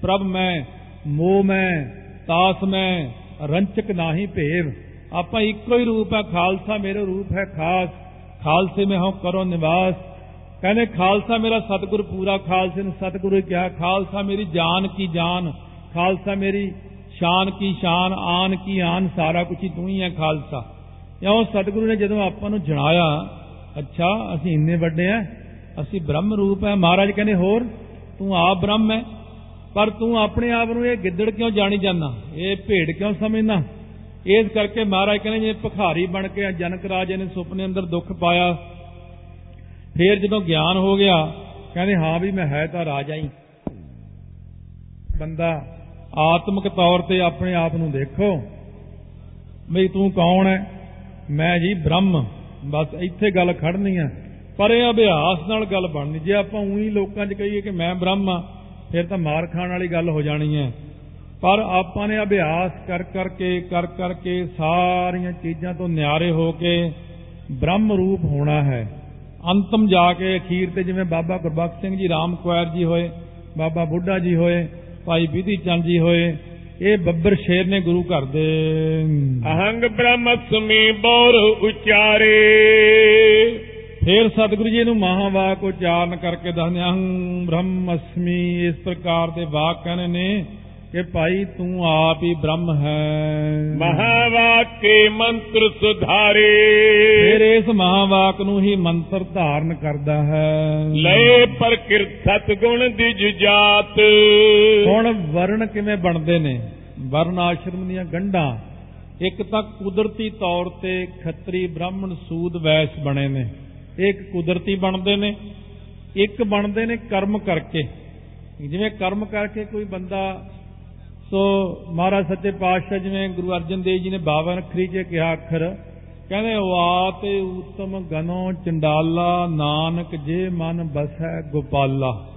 ਪ੍ਰਭ ਮੈਂ, ਮੋਹ ਮੈਂ, ਤਾਸ ਮੈਂ, ਰੰਚਕ ਨਾਹੀ ਭੇਵ। ਆਪਾਂ ਇੱਕੋ ਹੀ ਰੂਪ ਹੈ, ਖਾਲਸਾ ਮੇਰਾ ਰੂਪ ਹੈ ਖਾਸ। ਖਾਲਸੇ ਮੈਂ ਹਾਂ ਕਰੋ ਨਿਵਾਸ। ਕਹਿੰਦੇ ਖਾਲਸਾ ਮੇਰਾ ਸਤਿਗੁਰ ਪੂਰਾ, ਖਾਲਸੇ ਨੂੰ ਸਤਿਗੁਰੂ ਕਿਹਾ, ਖਾਲਸਾ ਮੇਰੀ ਜਾਨ ਕੀ ਜਾਨ, ਖਾਲਸਾ ਮੇਰੀ ਸ਼ਾਨ ਕੀ ਸ਼ਾਨ, ਆਨ ਕੀ ਆਨ, ਸਾਰਾ ਕੁਝ ਹੀ ਤੂੰ ਹੀ ਹੈ ਖਾਲਸਾ। ਇਉਂ ਸਤਿਗੁਰੂ ਨੇ ਜਦੋਂ ਆਪਾਂ ਨੂੰ ਜਣਾਇਆ, ਅੱਛਾ, ਅਸੀਂ ਇੰਨੇ ਵੱਡੇ ਆ ਅਸੀਂ ਬ੍ਰਹਮ ਰੂਪ ਹੈ ਮਹਾਰਾਜ ਕਹਿੰਦੇ, ਹੋਰ, ਤੂੰ ਆਪ ਬ੍ਰਹਮ ਹੈ ਪਰ ਤੂੰ ਆਪਣੇ ਆਪ ਨੂੰ ਇਹ ਗਿੱਦੜ ਕਿਉਂ ਜਾਣੀ ਜਾਂਦਾ? ਇਹ ਭੇਡ ਕਿਉਂ ਸਮਝਦਾ? ਇਸ ਕਰਕੇ ਮਹਾਰਾਜ ਕਹਿੰਦੇ, ਜੇ ਭਖਾਰੀ ਬਣ ਕੇ ਜਨਕ ਰਾਜੇ ਨੇ ਸੁਪਨੇ ਅੰਦਰ ਦੁੱਖ ਪਾਇਆ, ਫੇਰ ਜਦੋਂ ਗਿਆਨ ਹੋ ਗਿਆ, ਕਹਿੰਦੇ, ਹਾਂ ਵੀ ਮੈਂ ਹੈ ਤਾਂ ਰਾਜਾ ਹੀ ਬੰਦਾ ਆਤਮਿਕ ਤੌਰ ਤੇ ਆਪਣੇ ਆਪ ਨੂੰ ਦੇਖੋ। ਵੀ ਤੂੰ ਕੌਣ ਹੈ ਮੈਂ ਜੀ ਬ੍ਰਹਮ। ਬਸ ਇੱਥੇ ਗੱਲ ਖੜਨੀ ਆ ਪਰ ਇਹ ਅਭਿਆਸ ਨਾਲ ਗੱਲ ਬਣਨੀ। ਜੇ ਆਪਾਂ ਉਹੀ ਲੋਕਾਂ 'ਚ ਕਹੀਏ ਕਿ ਮੈਂ ਬ੍ਰਹਮ ਆ, ਫਿਰ ਤਾਂ ਮਾਰ ਖਾਣ ਵਾਲੀ ਗੱਲ ਹੋ ਜਾਣੀ ਹੈ ਪਰ ਆਪਾਂ ਨੇ ਅਭਿਆਸ ਕਰ ਕਰਕੇ ਕਰ ਕਰਕੇ ਸਾਰੀਆਂ ਚੀਜ਼ਾਂ ਤੋਂ ਨਿਆਰੇ ਹੋ ਕੇ ਬ੍ਰਹਮ ਰੂਪ ਹੋਣਾ ਹੈ। ਅੰਤਮ ਜਾ ਕੇ ਅਖੀਰ ਤੇ ਜਿਵੇਂ ਬਾਬਾ ਗੁਰਬਖਸ਼ ਸਿੰਘ ਜੀ, ਰਾਮ ਕੁਆਰ ਜੀ ਹੋਏ, ਬਾਬਾ ਬੁੱਢਾ ਜੀ ਹੋਏ ਭਾਈ ਵਿਧੀ ਚੰਦ ਜੀ ਹੋਏ ਇਹ ਬੱਬਰ ਸ਼ੇਰ ਨੇ ਗੁਰੂ ਘਰ ਦੇ। ਅਹੰਗ ਬ੍ਰਹਮਸਮੀ ਬੋਰ ਉਚਾਰੇ। ਫੇਰ ਸਤਿਗੁਰੂ ਜੀ ਨੂੰ ਮਹਾਵਾਕ ਉਚਾਰਨ ਕਰਕੇ ਦੱਸਦੇ ਅਹੰ ਬ੍ਰਹਮ ਅਸਮੀ ਇਸ ਪ੍ਰਕਾਰ ਦੇ ਵਾਕ ਕਹਿੰਦੇ ਨੇ ਕਿ ਭਾਈ ਤੂੰ ਆਪ ਹੀ ਬ੍ਰਹਮ ਹੈ। ਮਹਾਵਾਕ ਮੰਤਰ ਸੁਧਾਰੇ। ਫਿਰ ਇਸ ਮਹਾਵਾਕ ਨੂੰ ਹੀ ਮੰਤਰ ਧਾਰਨ ਕਰਦਾ ਹੈ। ਲਏ ਪ੍ਰਕਿਰਤ ਸਤਗੁਣ ਦੀ ਜੁਜਾਤ ਹੁਣ ਵਰਣ ਕਿਵੇਂ ਬਣਦੇ ਨੇ? ਵਰਨ ਆਸ਼ਰਮ ਦੀਆਂ ਗੰਢਾਂ। ਇੱਕ ਤਾਂ ਕੁਦਰਤੀ ਤੌਰ ਤੇ ਖੱਤਰੀ ਬ੍ਰਾਹਮਣ ਸੂਦ ਵੈਸ ਬਣੇ ਨੇ। ਇੱਕ ਕੁਦਰਤੀ ਬਣਦੇ ਨੇ। ਇੱਕ ਬਣਦੇ ਨੇ ਕਰਮ ਕਰਕੇ। ਜਿਵੇਂ ਕਰਮ ਕਰਕੇ ਕੋਈ ਬੰਦਾ ਸੋ ਮਹਾਰਾਜ ਸੱਚੇ ਪਾਤਸ਼ਾਹ ਜਿਵੇਂ ਗੁਰੂ ਅਰਜਨ ਦੇਵ ਜੀ ਨੇ 52 ਅੱਖਰੀ 'ਚ ਕਿਹਾ ਅੱਖਰ, ਕਹਿੰਦੇ, ਵਾ ਤੇ ਉਤਮ ਗਨੋ ਚੰਡਾਲਾ, ਨਾਨਕ ਜੇ ਮਨ ਬਸੈ ਗੋਪਾਲਾ।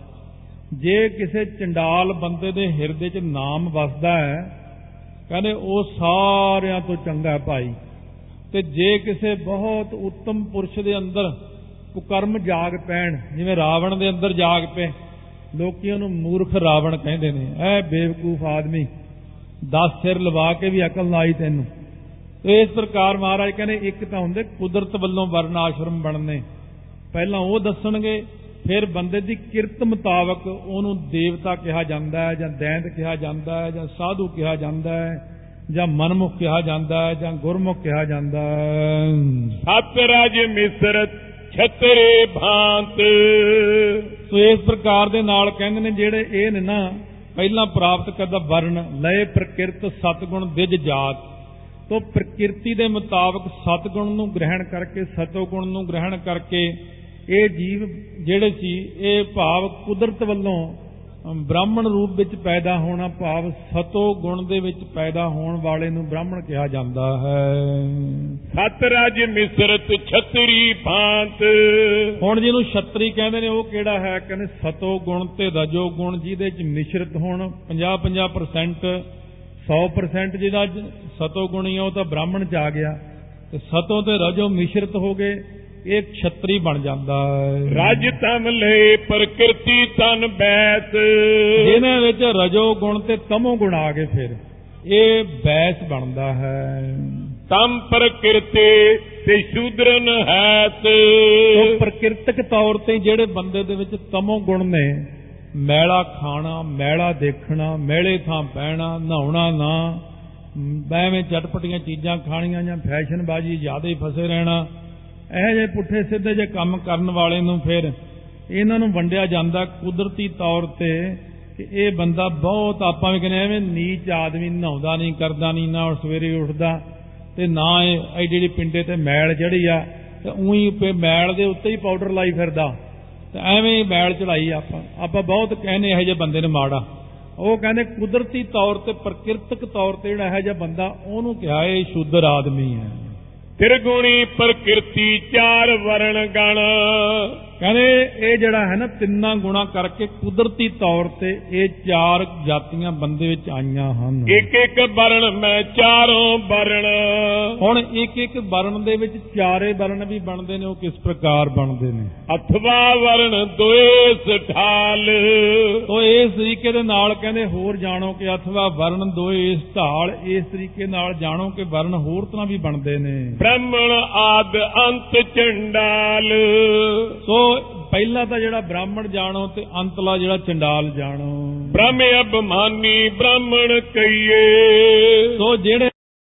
ਜੇ ਕਿਸੇ ਚੰਡਾਲ ਬੰਦੇ ਦੇ ਹਿਰਦੇ 'ਚ ਨਾਮ ਵਸਦਾ ਹੈ, ਕਹਿੰਦੇ, ਉਹ ਸਾਰਿਆਂ ਤੋਂ ਚੰਗਾ ਹੈ ਭਾਈ। ਤੇ ਜੇ ਕਿਸੇ ਬਹੁਤ ਉੱਤਮ ਪੁਰਸ਼ ਦੇ ਅੰਦਰ ਕੁਕਰਮ ਜਾਗ ਪੈਣ, ਜਿਵੇਂ ਰਾਵਣ ਦੇ ਅੰਦਰ ਜਾਗ ਪਏ ਲੋਕੀ ਉਹਨੂੰ ਮੂਰਖ ਰਾਵਣ ਕਹਿੰਦੇ ਨੇ, ਐ ਬੇਵਕੂਫ ਆਦਮੀ 10 ਸਿਰ ਲਵਾ ਕੇ ਵੀ ਅਕਲ ਨਾ ਆਈ ਤੈਨੂੰ। ਤੇ ਇਸ ਪ੍ਰਕਾਰ ਮਹਾਰਾਜ ਕਹਿੰਦੇ, ਇੱਕ ਤਾਂ ਹੁੰਦੇ ਕੁਦਰਤ ਵੱਲੋਂ ਵਰਨ ਆਸ਼ਰਮ ਬਣਨੇ, ਪਹਿਲਾਂ ਉਹ ਦੱਸਣਗੇ, ਫਿਰ ਬੰਦੇ ਦੀ ਕਿਰਤ ਮੁਤਾਬਕ ਉਹਨੂੰ ਦੇਵਤਾ ਕਿਹਾ ਜਾਂਦਾ ਹੈ, ਜਾਂ ਦੈਂਤ ਕਿਹਾ ਜਾਂਦਾ ਹੈ, ਜਾਂ ਸਾਧੂ ਕਿਹਾ ਜਾਂਦਾ ਹੈ, ਜਾਂ ਮਨਮੁਖ ਕਿਹਾ ਜਾਂਦਾ ਹੈ, ਜਾਂ ਗੁਰਮੁਖ ਕਿਹਾ ਜਾਂਦਾ ਹੈ। ਸਤ ਰਾਜ ਮਿਸਰ ਛਤਰੇ ਭਾਂਤ। ਸੋ ਇਸ ਪ੍ਰਕਾਰ ਦੇ ਨਾਲ ਕਹਿੰਦੇ ਨੇ ਜਿਹੜੇ ਇਹ ਨੇ ਨਾ ਪਹਿਲਾਂ ਪ੍ਰਾਪਤ ਕਰਦਾ ਵਰਨ ਲਏ ਪ੍ਰਕਿਰਤ ਸਤਗੁਣ ਦਿਜ ਜਾਤ। ਤੋ ਪ੍ਰਕਿਰਤੀ ਦੇ ਮੁਤਾਬਕ ਸਤਗੁਣ ਨੂੰ ਗ੍ਰਹਿਣ ਕਰਕੇ ਸਤੋਗੁਣ ਨੂੰ ਗ੍ਰਹਿਣ ਕਰਕੇ ਇਹ ਜੀਵ ਜਿਹੜੇ ਸੀ ਇਹ ਭਾਵ ਕੁਦਰਤ ਵੱਲੋਂ ਅਮ, ਬ੍ਰਾਹਮਣ ਰੂਪ ਵਿੱਚ ਪੈਦਾ ਹੋਣਾ ਭਾਵ ਸਤੋ ਗੁਣ ਦੇ ਵਿੱਚ ਪੈਦਾ ਹੋਣ ਵਾਲੇ ਨੂੰ ਬ੍ਰਾਹਮਣ ਕਿਹਾ ਜਾਂਦਾ ਹੈ। ਸਤ ਰਾਜ ਮਿਸਰਤ ਛਤਰੀ ਭਾਂਤ। ਹੁਣ ਜਿਹਨੂੰ ਛਤਰੀ ਕਹਿੰਦੇ ਨੇ ਉਹ ਕਿਹੜਾ ਹੈ? ਕਹਿੰਦੇ ਸਤੋ ਗੁਣ ਤੇ ਰਜੋ ਗੁਣ ਜਿਹਦੇ ਚ ਮਿਸ਼ਰਤ ਹੋਣ 50-50% 100% ਜਿਹਦਾ ਸਤੋ ਗੁਣੀ ਉਹ ਤਾਂ ਬ੍ਰਾਹਮਣ ਚ ਆ ਗਿਆ। ਤੇ ਸਤੋ ਤੇ ਰਜੋ ਮਿਸ਼ਰਤ ਹੋ ਗਏ। ਇਹ ਛਤਰੀ ਬਣ ਜਾਂਦਾ ਹੈ। ਰਾਜ ਤਮ ਲਏ ਪ੍ਰਕਿਰਤੀ ਤਨ ਬੈਤ ਜਿਹਨਾਂ ਵਿੱਚ ਰਜੋ ਗੁਣ ਤੇ ਤਮੋ ਗੁਣ ਆ ਗਏ ਫਿਰ ਇਹ ਬੈਸ ਬਣਦਾ ਹੈ। ਤਮ ਪ੍ਰਕਿਰਤੇ ਤੇ ਸ਼ੂਦਰਨ ਹੈਤ ਉਹ ਪ੍ਰਕਿਰਤਕ ਤੌਰ ਤੇ ਜਿਹੜੇ ਬੰਦੇ ਦੇ ਵਿੱਚ ਤਮੋ ਗੁਣ ਨੇ ਮੈਲਾ ਖਾਣਾ ਮੈਲਾ ਦੇਖਣਾ ਮੈਲੇ ਥਾਂ ਪੈਣਾ ਨਹਾਉਣਾ ਨਾ ਐਵੇਂ ਚਟਪਟੀਆਂ ਚੀਜ਼ਾਂ ਖਾਣੀਆਂ ਜਾਂ ਫੈਸ਼ਨਬਾਜ਼ੀ ਜ਼ਿਆਦਾ ਹੀ ਫਸੇ ਰਹਿਣਾ ਇਹੋ ਜਿਹੇ ਪੁੱਠੇ ਸਿੱਧੇ ਜੇ ਕੰਮ ਕਰਨ ਵਾਲੇ ਨੂੰ ਫਿਰ ਇਹਨਾਂ ਨੂੰ ਵੰਡਿਆ ਜਾਂਦਾ ਕੁਦਰਤੀ ਤੌਰ ਤੇ ਕਿ ਇਹ ਬੰਦਾ ਬਹੁਤ ਆਪਾਂ ਵੀ ਕਹਿੰਦੇ ਐਵੇਂ ਨੀਚ ਆਦਮੀ ਨਹਾਉਂਦਾ ਨਹੀਂ, ਕਰਦਾ ਨਹੀਂ, ਨਾ ਉਹ ਸਵੇਰੇ ਉੱਠਦਾ ਤੇ ਨਾ ਇਹ ਐਡੀ ਜਿਹੜੀ ਪਿੰਡੇ ਤੇ ਮੈਲ ਜਿਹੜੀ ਆ ਤੇ ਉਹੀ ਪੇ ਮੈਲ ਦੇ ਉੱਤੇ ਹੀ ਪਾਊਡਰ ਲਾਈ ਫਿਰਦਾ। ਤੇ ਐਵੇਂ ਹੀ ਮੈਲ ਚੜਾਈ ਆਪਾਂ। ਆਪਾਂ ਬਹੁਤ ਕਹਿੰਦੇ ਇਹੋ ਜਿਹੇ ਬੰਦੇ ਨੂੰ ਮਾੜਾ। ਉਹ ਕਹਿੰਦੇ ਕੁਦਰਤੀ ਤੌਰ ਤੇ ਪ੍ਰਕਿਰਤਕ ਤੌਰ ਤੇ ਜਿਹੜਾ ਇਹੋ ਜਿਹਾ ਬੰਦਾ ਉਹਨੂੰ ਕਿਹਾ ਇਹ ਸ਼ੂਦਰ ਆਦਮੀ ਹੈ। ਤਿਰਗੁਣੀ ਪ੍ਰਕਿਰਤੀ ਚਾਰ ਵਰਣ ਗਣ। ਕਹਿੰਦੇ ਇਹ ਜਿਹੜਾ ਹੈ ਨਾ ਤਿੰਨਾਂ ਗੁਣਾ ਕਰਕੇ ਕੁਦਰਤੀ ਤੌਰ ਤੇ ਇਹ ਚਾਰ ਜਾਤੀਆਂ ਬੰਦੇ ਵਿੱਚ ਆਈਆਂ ਹਨ। ਇੱਕ ਇੱਕ ਵਰਣ ਮੈਂ ਚਾਰੋਂ ਵਰਣ। ਹੁਣ ਇੱਕ ਇੱਕ ਵਰਣ ਦੇ ਵਿੱਚ ਚਾਰੇ ਵਰਣ ਵੀ ਬਣਦੇ ਨੇ ਉਹ ਕਿਸ ਪ੍ਰਕਾਰ ਬਣਦੇ ਨੇ? ਅਥਵਾ ਵਰਣ ਦੋਏ ਸਠਾਲ ਤੋ ਇਸ ਤਰੀਕੇ ਦੇ ਨਾਲ ਕਹਿੰਦੇ ਹੋਰ ਜਾਣੋ ਕਿ ਅਥਵਾ ਵਰਣ ਦੋਏ ਇਸ ਢਾਲ ਇਸ ਤਰੀਕੇ ਨਾਲ ਜਾਣੋ ਕਿ ਵਰਣ ਹੋਰ ਤਰ੍ਹਾਂ ਵੀ ਬਣਦੇ ਨੇ। ਬ੍ਰਾਹਮਣ ਆਦ ਅੰਤ ਚੰਡਾਲ। ਸੋ ਪਹਿਲਾ ਤਾਂ ਜਿਹੜਾ ਬ੍ਰਾਹਮਣ ਜਾਣੋ ਤੇ ਅੰਤਲਾ ਜਿਹੜਾ ਚੰਡਾਲ ਜਾਣੋ। ਬ੍ਰਹਮ ਅਭਮਾਨੀ ਬ੍ਰਾਹਮਣ ਕਈਏ ਸੋ ਜਿਹੜੇ